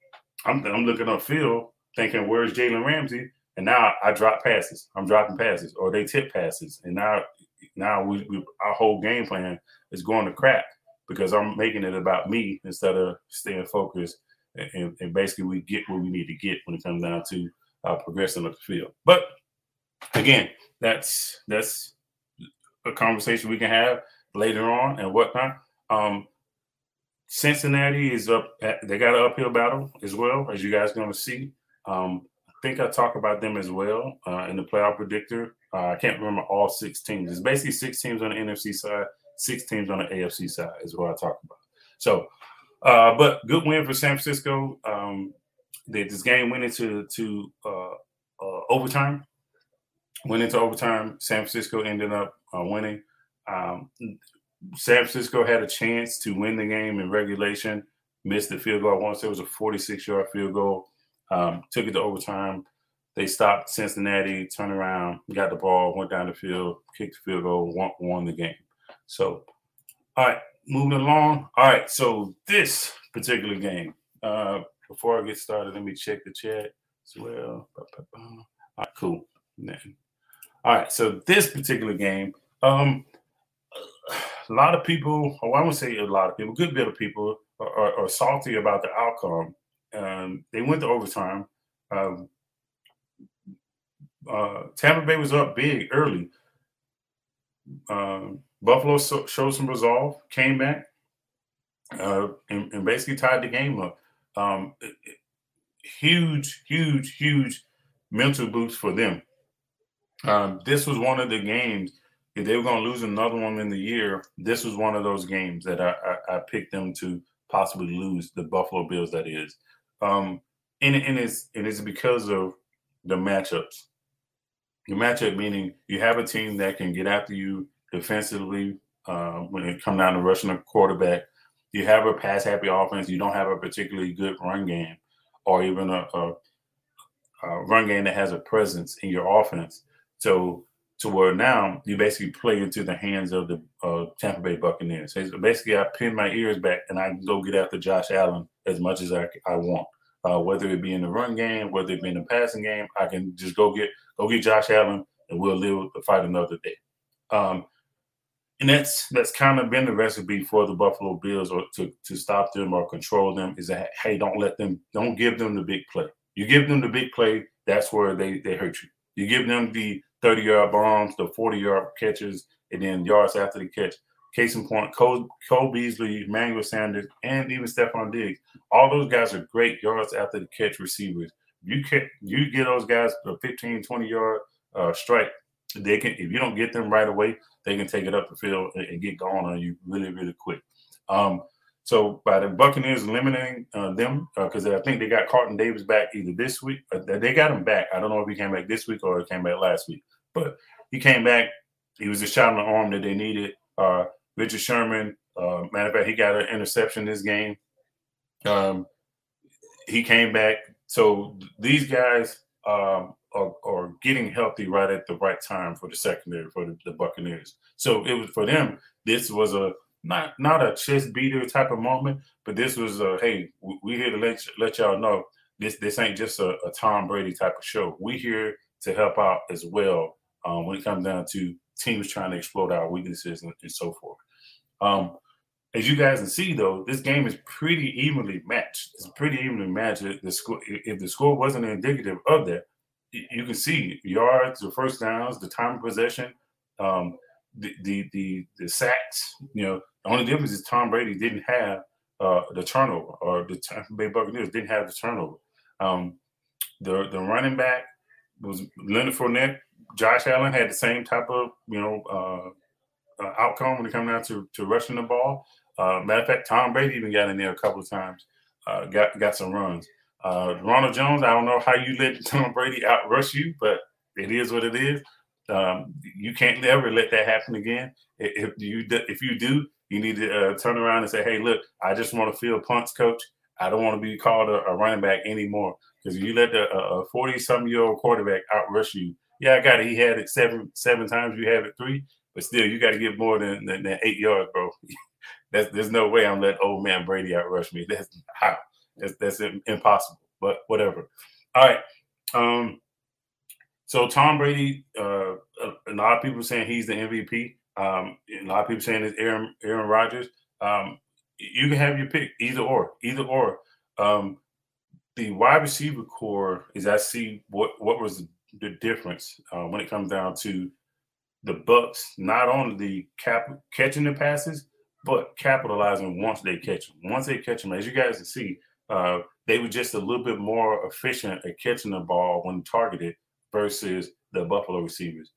I'm, I'm looking upfield thinking, where's Jalen Ramsey? And now I drop passes. I'm dropping passes or they tip passes. And now now we, we our whole game plan is going to crap because I'm making it about me instead of staying focused. And, and basically, we get what we need to get when it comes down to uh, progressing up the field. But again, that's that's a conversation we can have later on and whatnot. Um, Cincinnati is up. At, they got an uphill battle as well, as you guys going to see. Um, I think I talk about them as well uh, in the playoff predictor. Uh, I can't remember all six teams. It's basically six teams on the NFC side, six teams on the AFC side is what I talk about. So, uh, but good win for San Francisco. Um, they, this game went into to uh, uh, overtime. Went into overtime. San Francisco ended up uh, winning. Um, San Francisco had a chance to win the game in regulation, missed the field goal. Say it was a 46 yard field goal. Um, took it to overtime. They stopped Cincinnati, turned around, got the ball, went down the field, kicked the field goal, won, won the game. So, all right, moving along. All right, so this particular game, uh, before I get started, let me check the chat as well. All right, cool. All right, so this particular game, um, a lot of people, or I won't say a lot of people, good bit of people are, are, are salty about the outcome. Um, they went to overtime. Um, uh, Tampa Bay was up big early. Uh, Buffalo so, showed some resolve, came back, uh, and, and, basically tied the game up. Um, huge, huge, huge mental boost for them. Um, this was one of the games if they were going to lose another one in the year, this was one of those games that I, I, I picked them to possibly lose the Buffalo Bills. That is, um, and, and it's and it's because of the matchups. The matchup meaning you have a team that can get after you defensively uh, when it come down to rushing a quarterback. You have a pass happy offense. You don't have a particularly good run game, or even a, a, a run game that has a presence in your offense. So to where now you basically play into the hands of the uh, Tampa Bay Buccaneers. So basically, I pin my ears back and I go get after Josh Allen as much as I, I want. Uh, whether it be in the run game, whether it be in the passing game, I can just go get go get Josh Allen and we'll live the fight another day. Um, and that's that's kind of been the recipe for the Buffalo Bills, or to to stop them or control them. Is that hey, don't let them, don't give them the big play. You give them the big play, that's where they they hurt you. You give them the 30 yard bombs, the 40 yard catches, and then yards after the catch. Case in point, Cole, Cole Beasley, Emmanuel Sanders, and even Stefon Diggs. All those guys are great yards after the catch receivers. You can you get those guys a 15, 20 yard uh, strike. They can if you don't get them right away, they can take it up the field and, and get going on you really, really quick. Um, so by the Buccaneers eliminating uh, them, because uh, I think they got Carlton Davis back either this week. Uh, they got him back. I don't know if he came back this week or he came back last week. But he came back. He was a shot in the arm that they needed. Uh, Richard Sherman, uh, matter of fact, he got an interception this game. Um, he came back. So these guys um, are, are, getting healthy right at the right time for the secondary for the, the, Buccaneers. So it was for them. This was a not not a chest beater type of moment, but this was a hey, we here to let let y'all know this this ain't just a, a Tom Brady type of show. We here to help out as well um, when it comes down to teams trying to exploit our weaknesses and, and so forth. Um, as you guys can see, though, this game is pretty evenly matched. It's pretty evenly matched. The score, if the score wasn't indicative of that, you can see yards, the first downs, the time of possession. Um, the, the the the sacks. You know, the only difference is Tom Brady didn't have uh, the turnover, or the Tampa Bay Buccaneers didn't have the turnover. Um, the the running back was Leonard Fournette. Josh Allen had the same type of you know uh, uh, outcome when it comes down to, to rushing the ball. Uh, matter of fact, Tom Brady even got in there a couple of times, uh, got got some runs. Uh, Ronald Jones, I don't know how you let *laughs* Tom Brady outrush you, but it is what it is. Um, you can't ever let that happen again. If you if you do, you need to uh, turn around and say, "Hey, look, I just want to feel punts, coach. I don't want to be called a, a running back anymore." Because you let the forty-some year old quarterback outrush you. Yeah, I got it. He had it seven seven times. You have it three, but still, you got to get more than, than, than eight yards, bro. *laughs* that's there's no way I'm letting old man Brady outrush me. That's how. That's that's impossible. But whatever. All right. Um. So Tom Brady, uh, a lot of people saying he's the MVP. Um, a lot of people saying it's Aaron Aaron Rodgers. Um, you can have your pick, either or, either or. Um, the wide receiver corps is I see what what was the, difference uh, when it comes down to the Bucs not only the cap catching the passes, but capitalizing once they catch them. Once they catch them, as you guys can see, uh, they were just a little bit more efficient at catching the ball when targeted versus the Buffalo receivers.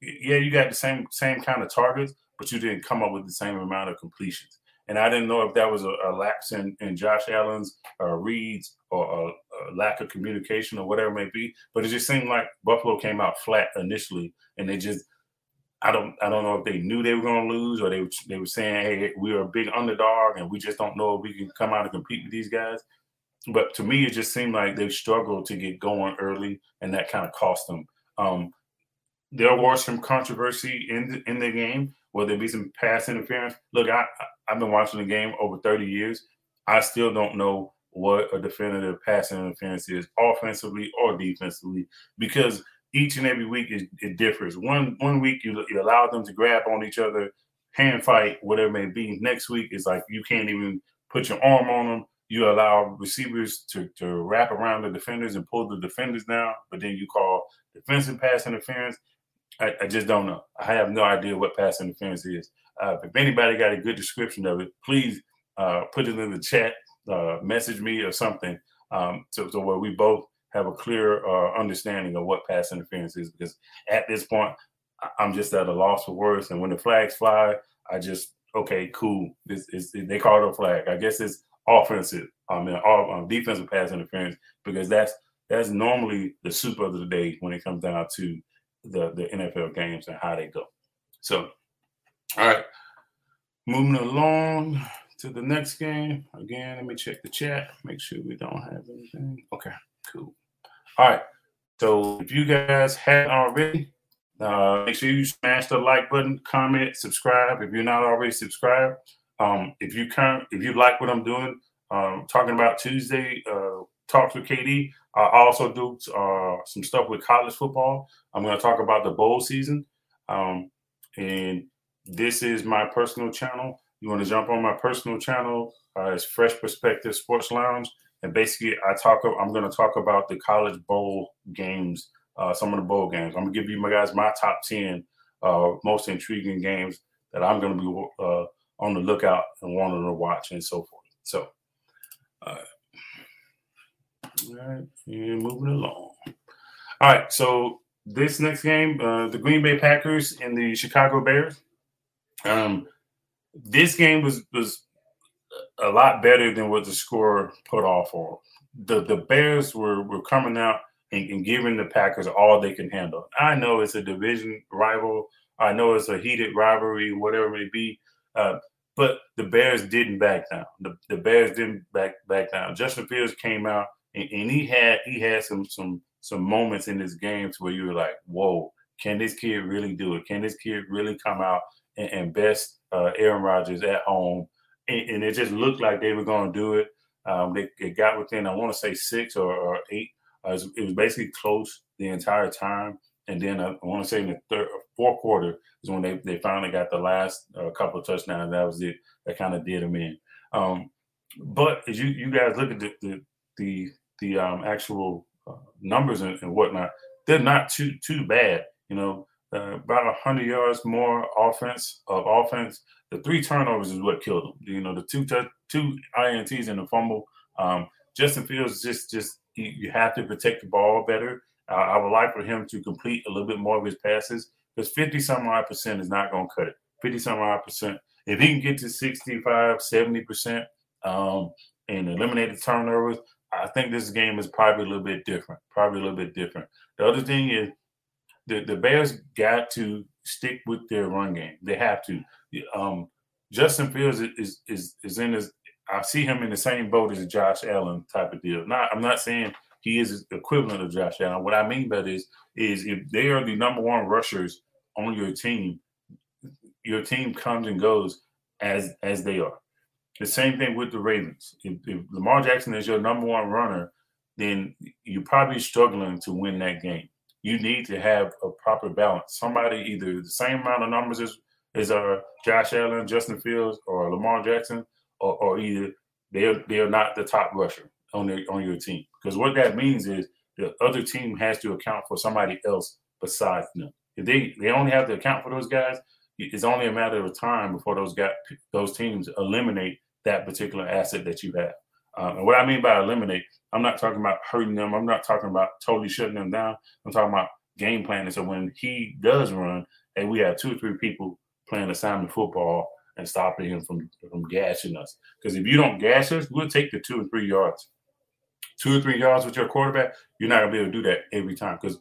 Yeah, you got the same same kind of targets, but you didn't come up with the same amount of completions. And I didn't know if that was a, a lapse in, in Josh Allen's uh, reads or a, a, lack of communication or whatever it may be. But it just seemed like Buffalo came out flat initially, and they just I don't I don't know if they knew they were going to lose or they they were saying, hey, we are a big underdog and we just don't know if we can come out and compete with these guys. But to me, it just seemed like they struggled to get going early, and that kind of cost them. Um, there was some controversy in the, in the game. Will there be some pass interference? Look, I I've been watching the game over 30 years. I still don't know what a definitive pass interference is, offensively or defensively, because each and every week it, it differs. One one week you, you allow them to grab on each other, hand fight, whatever may be. Next week it's like you can't even put your arm on them. You allow receivers to, to wrap around the defenders and pull the defenders down, but then you call defensive pass interference. I, I just don't know. I have no idea what pass interference is. Uh, if anybody got a good description of it, please uh, put it in the chat, uh, message me or something, um, so, so where we both have a clear uh, understanding of what pass interference is. Because at this point, I'm just at a loss for words. And when the flags fly, I just okay, cool. This is they call it a flag. I guess it's offensive. I mean, all, um, defensive pass interference because that's that's normally the soup of the day when it comes down to the the NFL games and how they go. So, all right, moving along to the next game. Again, let me check the chat, make sure we don't have anything. Okay, cool. All right. So if you guys haven't already, uh, make sure you smash the like button, comment, subscribe. If you're not already subscribed, um, if you can, if you like what I'm doing, um, talking about Tuesday uh, talks with KD. I also do uh, some stuff with college football. I'm going to talk about the bowl season, um, and this is my personal channel. You want to jump on my personal channel? Uh, it's Fresh Perspective Sports Lounge and basically I talk. I'm going to talk about the college bowl games, uh, some of the bowl games. I'm going to give you my guys my top ten uh, most intriguing games that I'm going to be uh, on the lookout and wanting to watch and so forth. So, uh, all right, and moving along. All right, so this next game, uh, the Green Bay Packers and the Chicago Bears. Um, this game was was a lot better than what the score put off on. The the Bears were were coming out and, and, giving the Packers all they can handle. I know it's a division rival. I know it's a heated rivalry, whatever it may be. Uh, but the Bears didn't back down. The, the Bears didn't back back down. Justin Fields came out and, and he had he had some some some moments in this game to where you were like, "Whoa, can this kid really do it? Can this kid really come out and, and best uh, Aaron Rodgers at home and, and it just looked like they were going to do it. Um, they, got within, I want to say six or, or eight. Uh, it, was, it, was, basically close the entire time. And then uh, I want to say in the third, fourth quarter is when they, they finally got the last uh, couple of touchdowns. That was it. That kind of did them in. Um, but as you, you guys look at the the the, the um, actual uh, numbers and, and, whatnot, they're not too too bad. You know, uh, about 100 yards more offense of offense. The three turnovers is what killed them. You know, the two two ints and the fumble. Um, Justin Fields just just you, you have to protect the ball better. Uh, I would like for him to complete a little bit more of his passes because 50 some odd percent is not going to cut it. 50 some odd percent. If he can get to 65, 70 percent um, and eliminate the turnovers, I think this game is probably a little bit different. Probably a little bit different. The other thing is the, the Bears got to stick with their run game. They have to. Um, Justin Fields is, is is in his. I see him in the same boat as Josh Allen type of deal. Not, I'm not saying he is equivalent of Josh Allen. What I mean by this is if they are the number one rushers on your team, your team comes and goes as as they are. The same thing with the Ravens. If, if Lamar Jackson is your number one runner, then you're probably struggling to win that game. You need to have a proper balance. Somebody either the same amount of numbers as as uh, Josh Allen, Justin Fields, or Lamar Jackson, or, or either they're they're not the top rusher on their on your team. Because what that means is the other team has to account for somebody else besides them. If they they only have to account for those guys, it's only a matter of time before those guys those teams eliminate that particular asset that you have. Um, and what I mean by eliminate, I'm not talking about hurting them. I'm not talking about totally shutting them down. I'm talking about game planning. So when he does run, and we have two or three people playing assignment football and stopping him from from gashing us. Because if you don't gash us, we'll take the two or three yards. Two or three yards with your quarterback, you're not gonna be able to do that every time. Because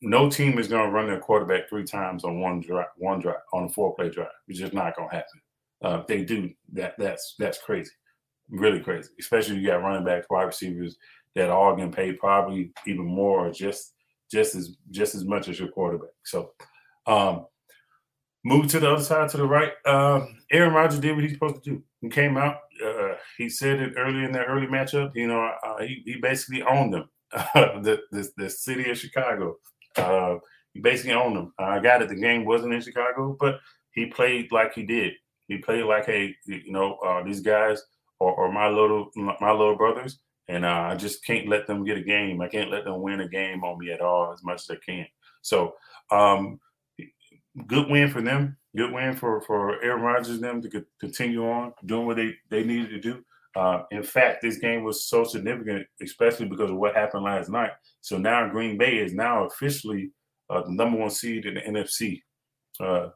no team is gonna run their quarterback three times on one drive, one drive on a four play drive. It's just not gonna happen. Uh, they do that, that's that's crazy, really crazy. Especially you got running backs, wide receivers that all getting paid probably even more, or just just as just as much as your quarterback. So, um, move to the other side to the right. Um, Aaron Rodgers did what he's supposed to do. He came out. Uh, he said it early in that early matchup. You know, uh, he, he basically owned them. *laughs* the, the the city of Chicago. Uh, he basically owned them. I got it. The game wasn't in Chicago, but he played like he did. He played like, hey, you know, uh, these guys are, are, my little my little brothers, and uh, I just can't let them get a game. I can't let them win a game on me at all as much as I can. So, um, good win for them. Good win for for Aaron Rodgers and them to continue on doing what they they needed to do. Uh, in fact, this game was so significant, especially because of what happened last night. So now Green Bay is now officially uh, the number one seed in the NFC. Uh,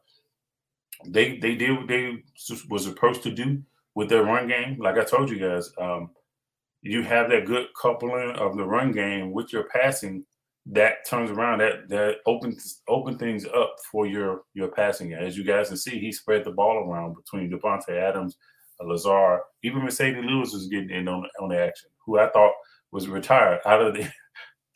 they they did what they was supposed to do with their run game. Like I told you guys, um, you have that good coupling of the run game with your passing. That turns around that that opens open things up for your your passing. As you guys can see, he spread the ball around between Davante Adams, Lazard, even Marcedes Lewis was getting in on, on the action, who I thought was retired *laughs* out of the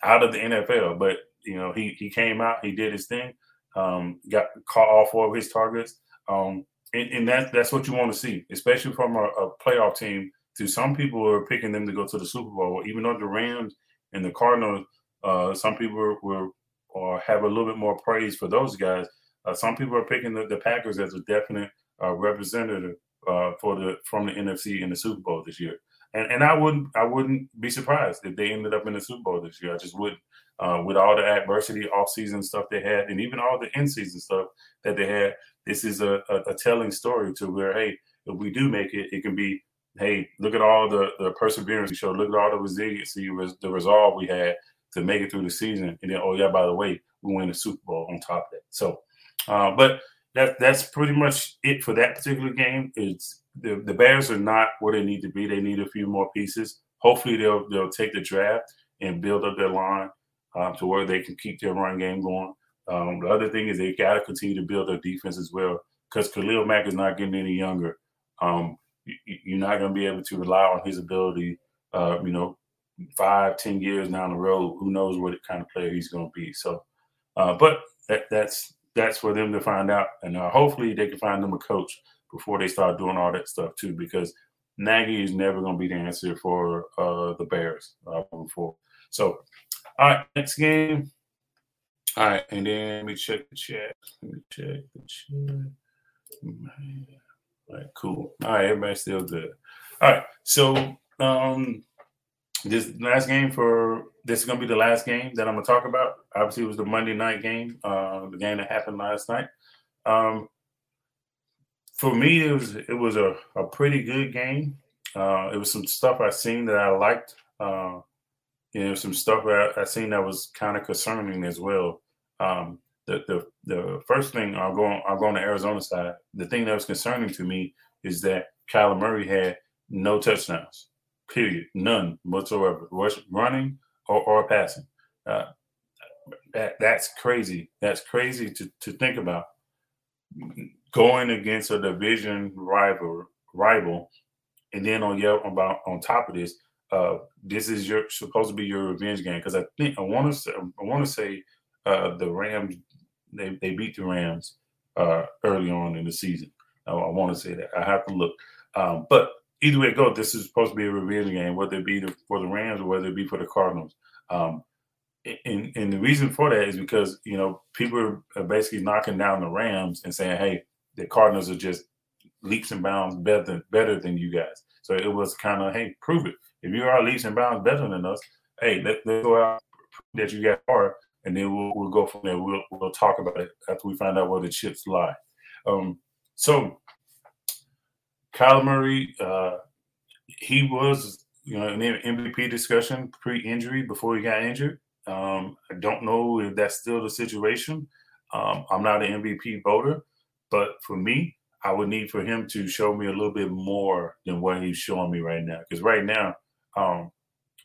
out of the NFL. But you know, he he came out, he did his thing, um, got caught all four of his targets. Um, and, and that, that's what you want to see, especially from a, a, playoff team. To some people are picking them to go to the Super Bowl, even though the Rams and the Cardinals, uh, some people were or have a little bit more praise for those guys. Uh, some people are picking the, the Packers as a definite uh, representative uh, for the from the NFC in the Super Bowl this year. And and I wouldn't I wouldn't be surprised if they ended up in the Super Bowl this year. I just wouldn't. Uh, with all the adversity, off-season stuff they had, and even all the in-season stuff that they had, this is a, a, a, telling story to where, hey, if we do make it, it can be, hey, look at all the, the perseverance we showed, look at all the resiliency, the resolve we had to make it through the season. And then, oh, yeah, by the way, we win the Super Bowl on top of that. So, uh, but that that's pretty much it for that particular game. It's the, the Bears are not where they need to be. They need a few more pieces. Hopefully, they'll they'll take the draft and build up their line um, to where they can keep their run game going. Um, the other thing is they got to continue to build their defense as well because Khalil Mack is not getting any younger. Um, you, are not going to be able to rely on his ability. Uh, you know, five, ten years down the road, who knows what kind of player he's going to be. So, uh, but that, that's that's for them to find out, and uh, hopefully they can find them a coach before they start doing all that stuff too. Because Nagy is never going to be the answer for uh, the Bears uh, forward. So, all right, next game. All right, and then let me check the chat. Let me check the chat. All right, cool. All right, everybody's still good. All right, so um, this last game for this is gonna be the last game that I'm gonna talk about. Obviously, it was the Monday night game, uh, the game that happened last night. Um, for me, it was it was a, a pretty good game. Uh, it was some stuff I seen that I liked. Uh, you know, some stuff I, I seen that was kind of concerning as well. Um, the the the first thing I'll go on, I'll go on the Arizona side. The thing that was concerning to me is that Kyler Murray had no touchdowns, period, none whatsoever, running or, or passing. Uh, that that's crazy. That's crazy to to think about going against a division rival rival, and then on your about on top of this, uh, this is your supposed to be your revenge game because I think I want to I want to say uh, the Rams they they beat the Rams uh, early on in the season. I, I want to say that I have to look, um, but either way it goes, this is supposed to be a revenge game, whether it be for the Rams or whether it be for the Cardinals. Um, and, and the reason for that is because you know people are basically knocking down the Rams and saying, "Hey, the Cardinals are just leaps and bounds better than, better than you guys." So it was kind of, "Hey, prove it. If you are leaps and bounds better than us, hey, let, let's go out that you guys are, and then we'll we'll go from there. We'll we'll talk about it after we find out where the chips lie." Um, so Kyle Murray, uh, he was you know in the MVP discussion pre-injury before he got injured. Um, I don't know if that's still the situation. Um, I'm not an MVP voter, but for me, I would need for him to show me a little bit more than what he's showing me right now. Because right now, um,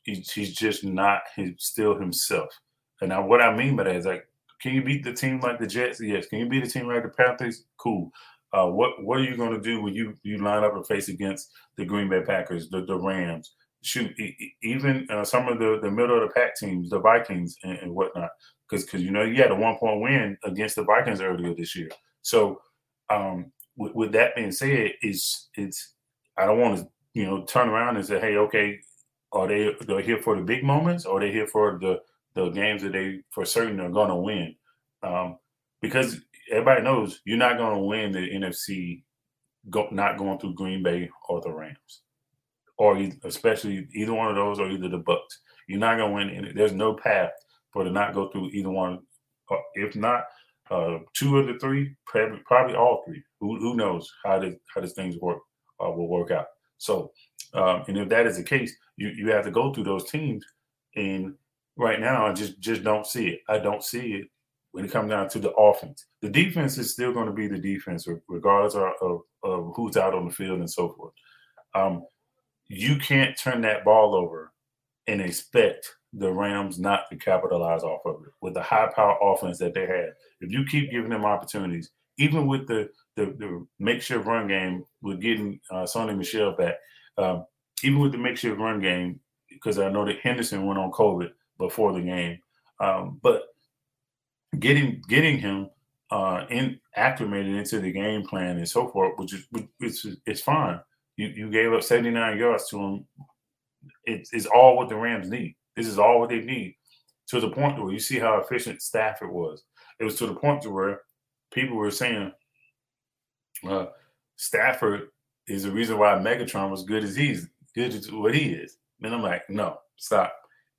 he's, he's just not still himself. And now, what I mean by that is like, can you beat the team like the Jets? Yes. Can you beat the team like the Panthers? Cool. Uh, what What are you going to do when you you line up and face against the Green Bay Packers, the, the Rams, shoot, even uh, some of the, the middle of the pack teams, the Vikings and, and whatnot, because because you know you had a one point win against the Vikings earlier this year. So um, with, with, that being said, it's it's I don't want to you know turn around and say, hey, okay, are they they're here for the big moments, or are they here for the the games that they for certain are going to win? Um, because everybody knows you're not going to win the NFC go, not going through Green Bay or the Rams or especially either one of those or either the Bucs. You're not going to win. There's no path for to not go through either one. Uh, if not uh, two of the three, probably, probably all three. Who, who knows how this how this things work uh, will work out. So, um, and if that is the case, you you have to go through those teams. And right now, I just just don't see it. I don't see it when it comes down to the offense. The defense is still going to be the defense, regardless of, of, of who's out on the field and so forth. Um, you can't turn that ball over and expect the Rams not to capitalize off of it with the high power offense that they have. If you keep giving them opportunities, even with the the, the makeshift run game with getting uh, Sony Michel back, um, even with the makeshift run game, because I know that Henderson went on COVID before the game, um, but getting getting him uh, in acclimated into the game plan and so forth, which is is it's fine. You you gave up 79 yards to him. It's, it's all what the Rams need. This is all what they need. To the point where you see how efficient Stafford was. It was to the point to where people were saying uh, Stafford is the reason why Megatron was good as he's good as what he is. And I'm like, no, stop.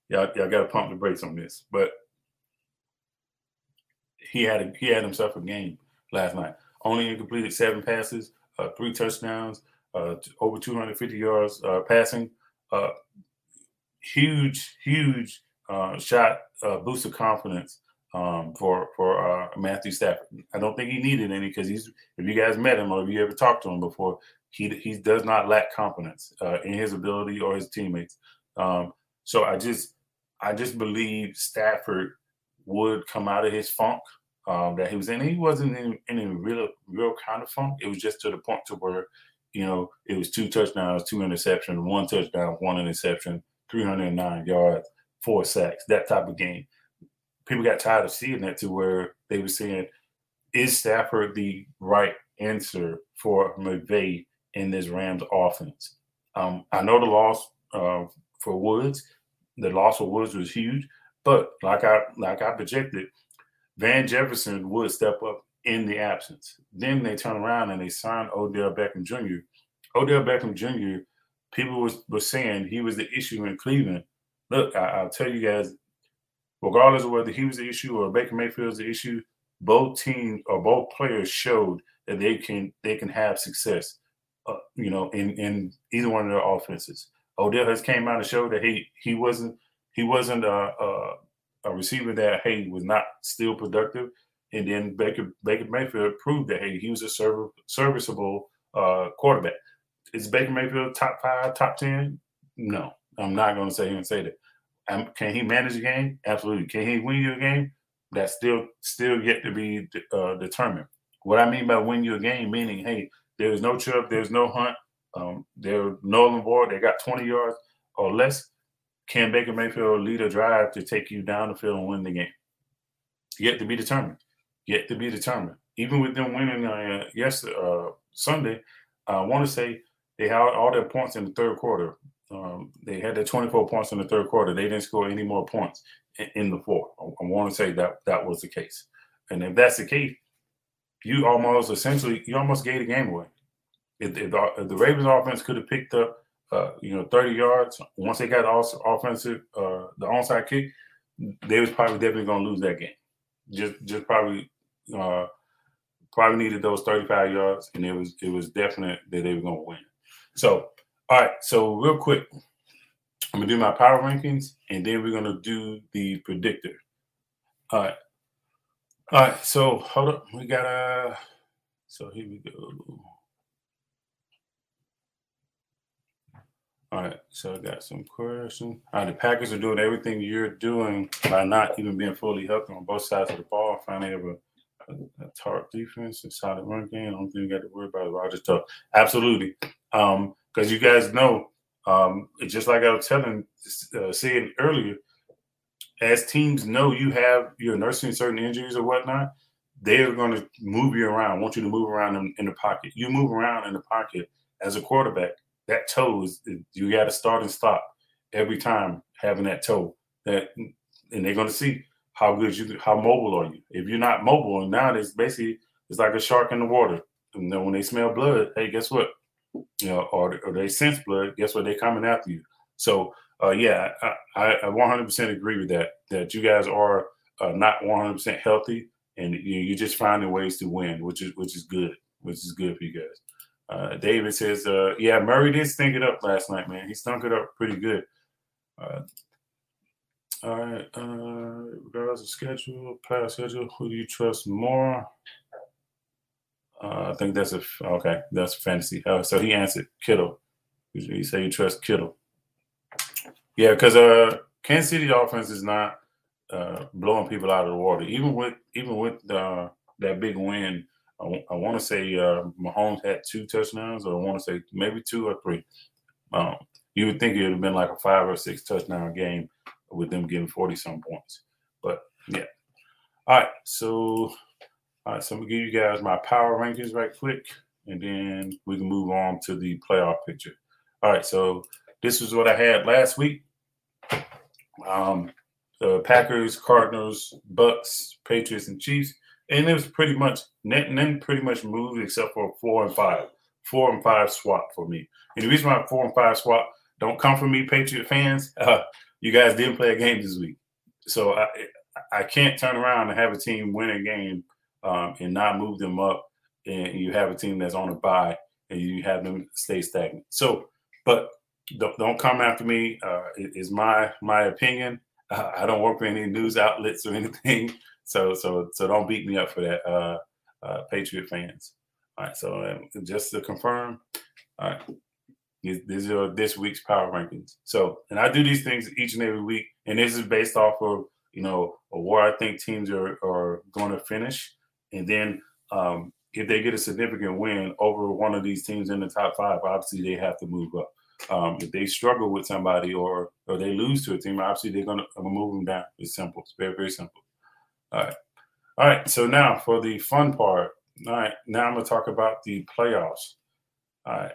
Y'all, y'all got to pump the brakes on this. But he had a, he had himself a game last night. Only completed seven passes, uh, three touchdowns, uh, over 250 yards uh, passing. Uh, huge, huge uh, shot, uh, boost of confidence um, for for Matthew Stafford. I don't think he needed any because he's. If you guys met him or if you ever talked to him before, he he does not lack confidence in his ability or his teammates. Um, so I just I just believe Stafford would come out of his funk um, that he was in. He wasn't in, in a real real kind of funk. It was just to the point to where you know, it was two touchdowns, two interceptions, one touchdown, one interception, 309 yards, four sacks, that type of game. People got tired of seeing that to where they were saying, is Stafford the right answer for McVay in this Rams offense? Um, I know the loss uh, for Woods, the loss of Woods was huge, but like I like I projected, Van Jefferson would step up in the absence. Then they turn around and they sign Odell Beckham Jr. Odell Beckham Jr. People was, was saying he was the issue in Cleveland look, I, I'll tell you guys, regardless of whether he was the issue or Baker Mayfield's the issue, both teams or both players showed that they can they can have success. Uh, you know, in in either one of their offenses. Odell has came out and showed that he he wasn't he wasn't a, a, a receiver that hey was not still productive, and then Baker Baker Mayfield proved that hey he was a serv- serviceable uh, quarterback. Is Baker Mayfield top five, top ten? No, I'm not going to say and say that. Um, can he manage a game? Absolutely. Can he win you a game? That's still still yet to be uh, determined. What I mean by win you a game, meaning hey, there's no Chubb, there's no Hunt, um, they're null and void. They got 20 yards or less. Can Baker Mayfield lead a drive to take you down the field and win the game? Yet to be determined. Yet to be determined. Even with them winning uh, yesterday, uh, Sunday, I want to say they had all their points in the third quarter. Um, they had their 24 points in the third quarter. They didn't score any more points in, in the fourth. I, I want to say that that was the case. And if that's the case, you almost essentially you almost gave the game away. If, if, the, if the Ravens offense could have picked up, uh, you know, 30 yards once they got the offensive, uh, the onside kick, they was probably definitely going to lose that game. Just, just probably, uh, probably needed those 35 yards, and it was, it was definite that they were going to win. So, all right. So real quick, I'm gonna do my power rankings, and then we're gonna do the predictor. All right. All right. So hold up. We got a. So here we go. All right, so I got some questions. All right, the Packers are doing everything you're doing by not even being fully healthy on both sides of the ball. Finally, have a, a, a tart defense and solid run game. I don't think you got to worry about Rodgers tough. Absolutely, because um, you guys know, um, just like I was telling, uh, saying earlier, as teams know you have you're nursing certain injuries or whatnot, they're going to move you around. Want you to move around in, in the pocket. You move around in the pocket as a quarterback that toe is you got to start and stop every time having that toe. That and they're going to see how good you, how mobile are you. If you're not mobile, and now it's basically it's like a shark in the water. And then when they smell blood, hey, guess what? You know, or, or they sense blood, guess what? They're coming after you. So, uh, yeah, I, I, I 100% agree with that. That you guys are uh, not 100% healthy, and you, you're just finding ways to win, which is which is good, which is good for you guys. Uh, David says, uh, yeah, Murray did stink it up last night, man. He stunk it up pretty good. Uh, all right. Uh, regardless of schedule, past schedule, who do you trust more? Uh, I think that's a okay. That's fantasy. Uh, so he answered Kittle. He said you trust Kittle. Yeah, because uh, Kansas City offense is not uh, blowing people out of the water. Even with even with uh, that big win I, I want to say uh, Mahomes had two touchdowns, or I want to say maybe two or three. Um, you would think it would have been like a five or six touchdown game with them getting 40 some points. But yeah. All right. So, all right. So I'm going to give you guys my power rankings right quick, and then we can move on to the playoff picture. All right. So this is what I had last week. Um, the Packers, Cardinals, Bucs, Patriots, and Chiefs and it was pretty much then pretty much moved except for four and five. Four and five swap for me. And the reason why four and five swap don't come from me, Patriot fans. *laughs* Uh, you guys didn't play a game this week, so I I can't turn around and have a team win a game um, and not move them up, and you have a team that's on a buy and you have them stay stagnant. So, but don't, come after me. Uh, my my opinion. Uh, *laughs* I don't work for any news outlets or anything. So so so don't beat me up for that, uh, uh, Patriot fans. All right. So um, just to confirm, all right. These, are this week's power rankings. So, and I do these things each and every week, and this is based off of you know where I think teams are are going to finish, and then um, if they get a significant win over one of these teams in the top five, obviously they have to move up. Um, if they struggle with somebody or or they lose to a team, obviously they're going to move them down. It's simple. It's very very simple. All right. All right. So now for the fun part. All right. Now I'm going to talk about the playoffs. All right.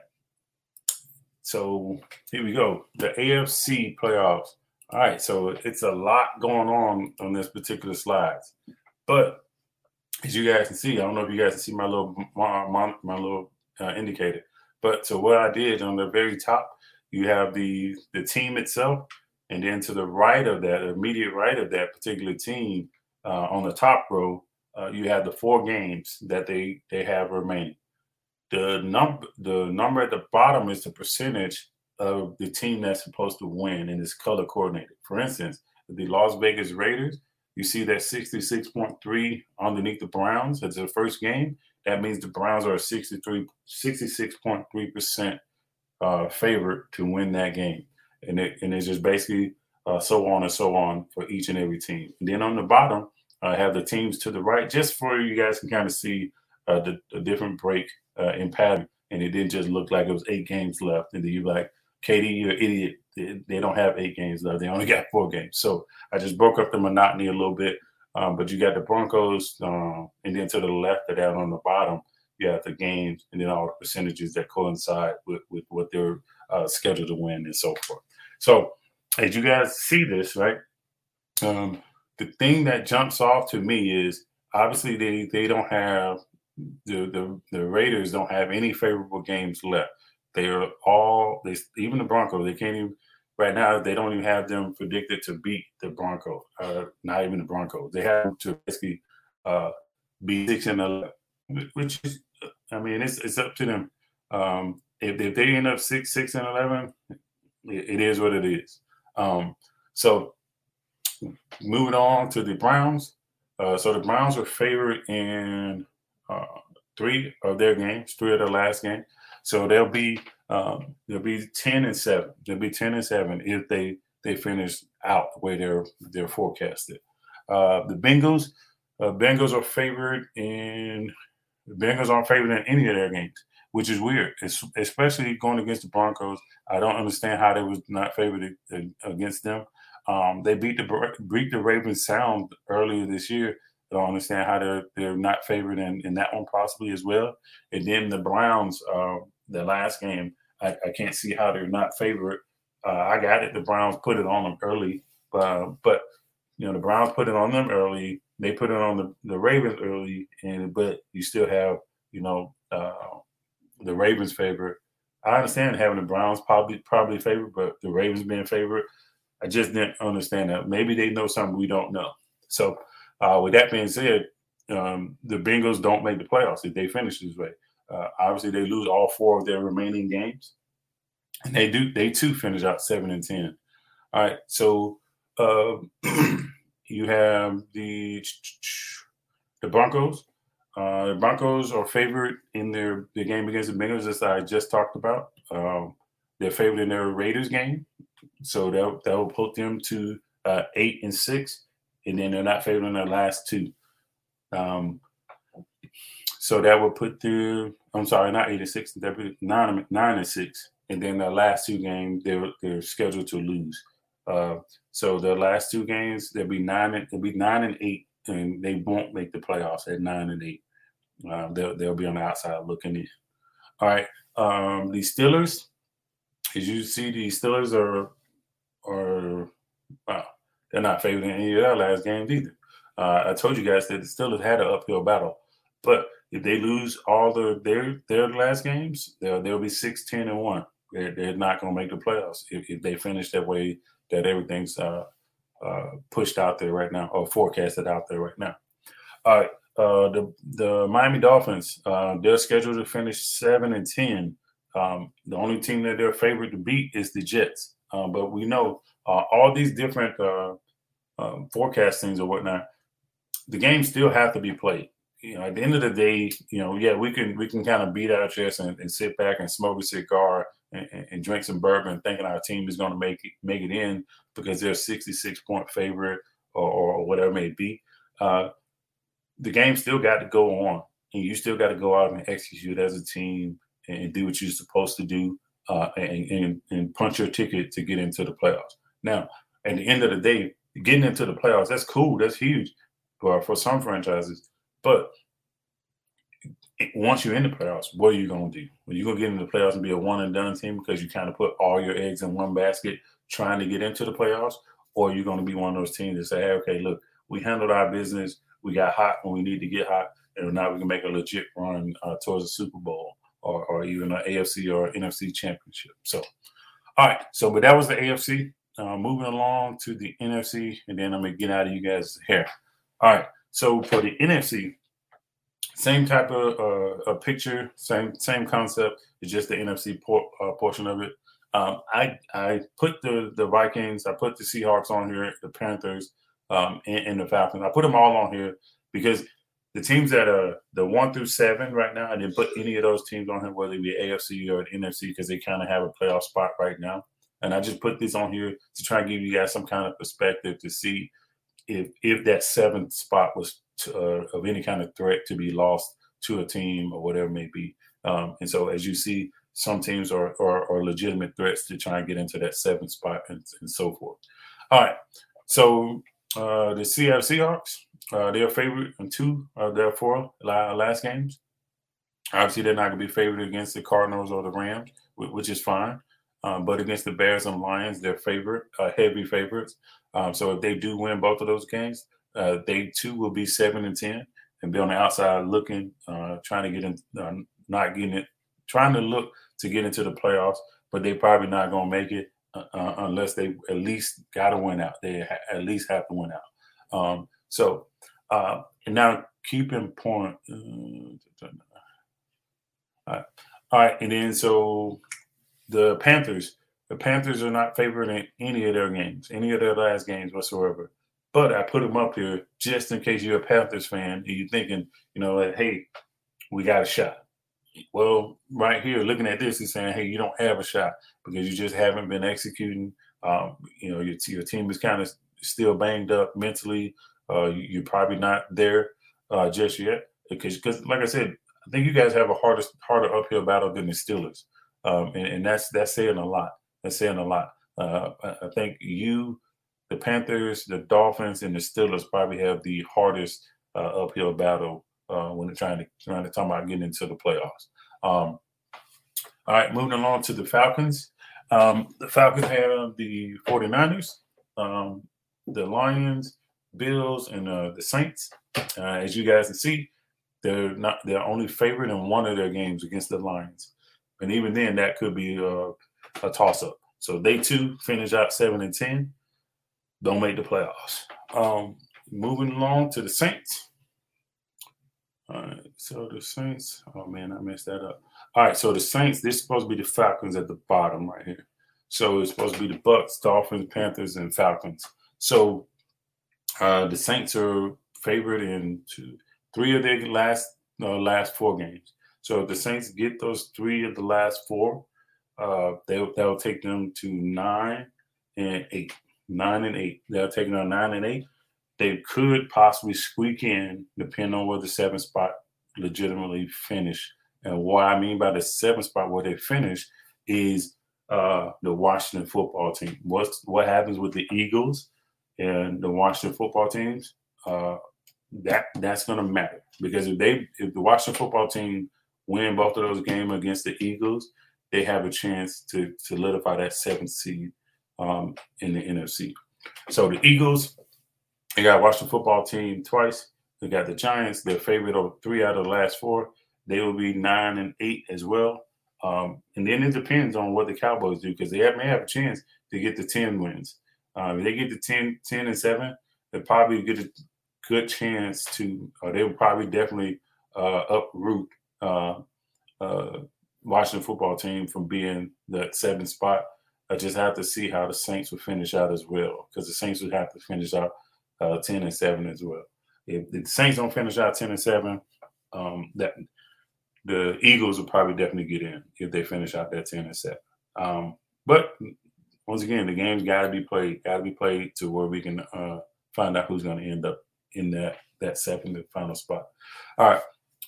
So here we go. The AFC playoffs. All right. So it's a lot going on on this particular slide. But as you guys can see, I don't know if you guys can see my little my, my, little uh, indicator. But so what I did on the very top, you have the the team itself, And then to the right of that, immediate right of that particular team, uh, on the top row, uh, you have the four games that they they have remaining. The number the number at the bottom is the percentage of the team that's supposed to win and it's color coordinated. For instance, the Las Vegas Raiders, you see that 66.3 underneath the Browns as the first game. That means the Browns are 63, 66.3% uh, favorite to win that game. And, it, and it's just basically uh, so on and so on for each and every team. And then on the bottom, I uh, have the teams to the right, just for you guys can kind of see uh, the, the, different break uh, in pattern. And it didn't just look like it was eight games left. And then you're like, KD, you're an idiot. They, don't have eight games left. They only got four games. So I just broke up the monotony a little bit. Um, but you got the Broncos, um, and then to the left of that on the bottom, you have the games, and then all the percentages that coincide with, with what they're uh, scheduled to win and so forth. So as you guys see this, right? Um, the thing that jumps off to me is obviously they they don't have the the, the Raiders don't have any favorable games left. They are all they even the Broncos. They can't even right now. They don't even have them predicted to beat the Broncos. Uh, not even the Broncos. They have to basically uh, be six and eleven, which is I mean it's it's up to them. Um, if, if they end up six six and eleven, it, it is what it is. Um, so moving on to the Browns. Uh, so the Browns are favored in uh, three of their games, three of their last game. So they'll be um, they'll be ten and seven. They'll be ten and seven if they they finish out the way they're they're forecasted. Uh, the Bengals, uh, Bengals are favored in the Bengals aren't favored in any of their games, which is weird. It's, especially going against the Broncos. I don't understand how they was not favored against them. Um, they beat the beat the Ravens sound earlier this year. I don't understand how they're they're not favored in, in that one possibly as well. And then the Browns, uh, the last game, I, I, can't see how they're not favored. Uh, I got it. The Browns put it on them early, uh, but you know the Browns put it on them early. They put it on the, the Ravens early, and but you still have you know uh, the Ravens favorite. I understand having the Browns probably probably favored, but the Ravens being favored, I just didn't understand that. Maybe they know something we don't know. So uh, with that being said, um, the Bengals don't make the playoffs if they finish this way. Uh, obviously, they lose all four of their remaining games, and they do. They too finish out seven and ten. All right, so uh, *clears throat* you have the the Broncos. Uh, the Broncos are favored in their the game against the Bengals, as I just talked about. Um, they're favored in their Raiders game, so that that will put them to uh, eight and six and then they're not favored in their last two. Um, so that would put the I'm sorry, not eight and six, they're nine nine and six, and then the last two games they're they're scheduled to lose. Uh, so the last two games they'll be nine and they'll be nine and eight, and they won't make the playoffs at nine and eight. Uh, they'll they'll be on the outside looking in. All right, um, the Steelers, as you see, the Steelers are are wow, they're not favored in any of their last games either. Uh, I told you guys that the Steelers had an uphill battle, but if they lose all the, their their last games, they'll they'll be 6, 10, and one. They're, they're not going to make the playoffs if, if, they finish that way that everything's uh, uh, pushed out there right now or forecasted out there right now. All right, uh, the the Miami Dolphins uh, they're scheduled to finish seven and ten. Um, the only team that they're favored to beat is the Jets, uh, but we know uh, all these different uh, um, forecastings or whatnot, the games still have to be played. You know, at the end of the day, you know, yeah, we can we can kind of beat our chest and, and sit back and smoke a cigar and, and, drink some bourbon, thinking our team is going to make it, make it in because they're 66 point favorite or, or whatever it may be. Uh, the game still got to go on, and you still got to go out and execute as a team and do what you're supposed to do uh, and, and, and punch your ticket to get into the playoffs. Now, at the end of the day, getting into the playoffs, that's cool. That's huge for, for some franchises. But once you're in the playoffs, what are you going to do? Are you going to get into the playoffs and be a one and done team because you kind of put all your eggs in one basket trying to get into the playoffs? Or are you going to be one of those teams that say, hey, okay, look, we handled our business. We got hot when we need to get hot. And now we can make a legit run uh, towards the Super Bowl or, or even an AFC or NFC championship. So, all right. So, but that was the AFC. uh, moving along to the NFC, and then I'm gonna get out of you guys' hair. All right. So for the NFC, same type of uh, a picture, same same concept. It's just the NFC por- uh, portion of it. Um, I I put the the Vikings, I put the Seahawks on here, the Panthers, um, and, and the Falcons. I put them all on here because the teams that are the one through seven right now, I didn't put any of those teams on here, whether it be AFC or NFC, because they kind of have a playoff spot right now. And I just put this on here to try and give you guys some kind of perspective to see if if that seventh spot was to, uh, of any kind of threat to be lost to a team or whatever it may be. Um, and so, as you see, some teams are, are, are legitimate threats to try and get into that seventh spot and, and so forth. All right. So uh, the Seattle Seahawks, uh, they're favored in two of their four last games. Obviously, they're not going to be favored against the Cardinals or the Rams, which is fine. Um, but against the Bears and Lions, they're favorite, uh, heavy favorites. Um, so if they do win both of those games, uh, they too will be seven and ten and be on the outside looking, uh, trying to get in, uh, not getting it, trying to look to get into the playoffs. But they're probably not going to make it uh, uh, unless they at least got to win out. They ha- at least have to win out. Um, so uh, and now keep in point. all right. all right, and then so the Panthers. The Panthers are not favored in any of their games, any of their last games whatsoever. But I put them up here just in case you're a Panthers fan and you're thinking, you know, like, hey, we got a shot. Well, right here, looking at this, he's saying, hey, you don't have a shot because you just haven't been executing. Um, you know, your, your team is kind of still banged up mentally. Uh, you, are probably not there uh, just yet because, because, like I said, I think you guys have a harder, harder uphill battle than the Steelers, um, and, and, that's that's saying a lot. That's saying a lot. Uh, I think you the Panthers, the Dolphins, and the Steelers probably have the hardest uh, uphill battle uh, when they're trying to trying to talk about getting into the playoffs. Um, all right, moving along to the Falcons. Um, the Falcons have the 49ers, um, the Lions, Bills, and uh, the Saints. Uh, as you guys can see, they're not they're only favored in one of their games against the Lions, and even then, that could be uh, a toss up. So they too finish out seven and ten don't make the playoffs. Um, moving along to the Saints. All right, so the Saints. Oh man, I messed that up. All right, so the Saints. This is supposed to be the Falcons at the bottom right here. So it's supposed to be the Bucs, Dolphins, Panthers, and Falcons. So uh, the Saints are favored in two, three of their last uh, last four games. So if the Saints get those three of the last four, uh, they that'll take them to nine and eight nine and eight. They're taking on nine and eight. They could possibly squeak in, depending on where the seventh spot legitimately finish. And what I mean by the seventh spot where they finish is uh, the Washington football team. What's what happens with the Eagles and the Washington football teams? Uh, that that's going to matter because if they if the Washington football team win both of those games against the Eagles, they have a chance to solidify that seventh seed um, in the NFC. So the Eagles, they got Washington football team twice. They got the Giants, their favorite of three out of the last four. They will be nine and eight as well. Um, and then it depends on what the Cowboys do because they have, may have a chance to get the 10 wins. Um, if they get the 10, 10 and 7, they probably get a good chance to, or they will probably definitely uh, uproot uh, uh, Washington football team from being the seventh spot I just have to see how the Saints will finish out as well, because the Saints would have to finish out uh, ten and seven as well. If, the Saints don't finish out ten and seven, um, that the Eagles will probably definitely get in if they finish out that ten and seven. Um, but once again, the game's got to be played, got to be played to where we can uh, find out who's going to end up in that that second and final spot. All right,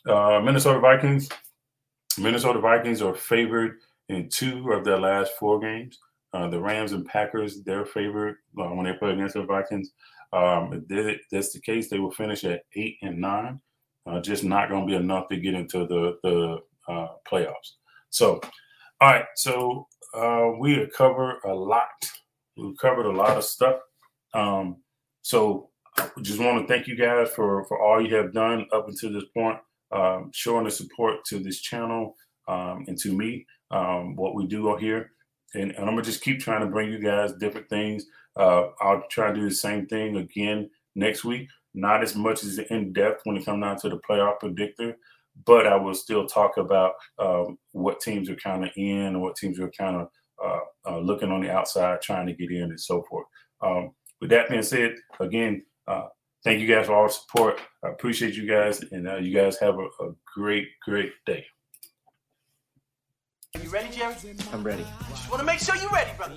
uh, Minnesota Vikings. Minnesota Vikings are favored in two of their last four games. Uh, the Rams and Packers, their favorite uh, when they play against the Vikings. Um, if that's the case, they will finish at eight and nine. Uh, just not going to be enough to get into the the uh, playoffs. So, all right. So uh, we have covered a lot. We've covered a lot of stuff. Um, so I just want to thank you guys for for all you have done up until this point, um, showing the support to this channel um, and to me. Um, what we do here and, and I'm gonna just keep trying to bring you guys different things. Uh, I'll try to do the same thing again next week. Not as much as in depth when it comes down to the playoff predictor, but I will still talk about um, what teams are kind of in and what teams are kind of uh, uh, looking on the outside, trying to get in, and so forth. Um, with that being said, again, uh, thank you guys for all the support. I appreciate you guys, and uh, you guys have a, a great, great day. Are you ready, Jerry? I'm ready. Just want to make sure you're ready, brother.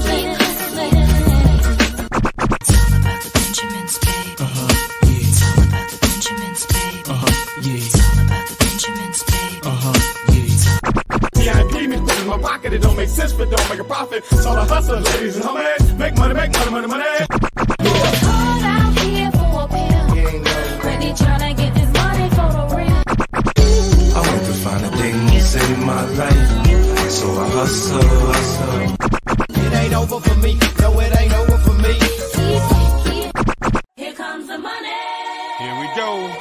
My pocket, it don't make sense, but don't make a profit. So the hustle, ladies and homies, make money, make money, money, money. It's hard out here for a pimp. When he tryna get this money for the real. I want to find the things in my life. So I hustle, hustle. It ain't over for me. No, it ain't over for me. Here comes the money. Here we go.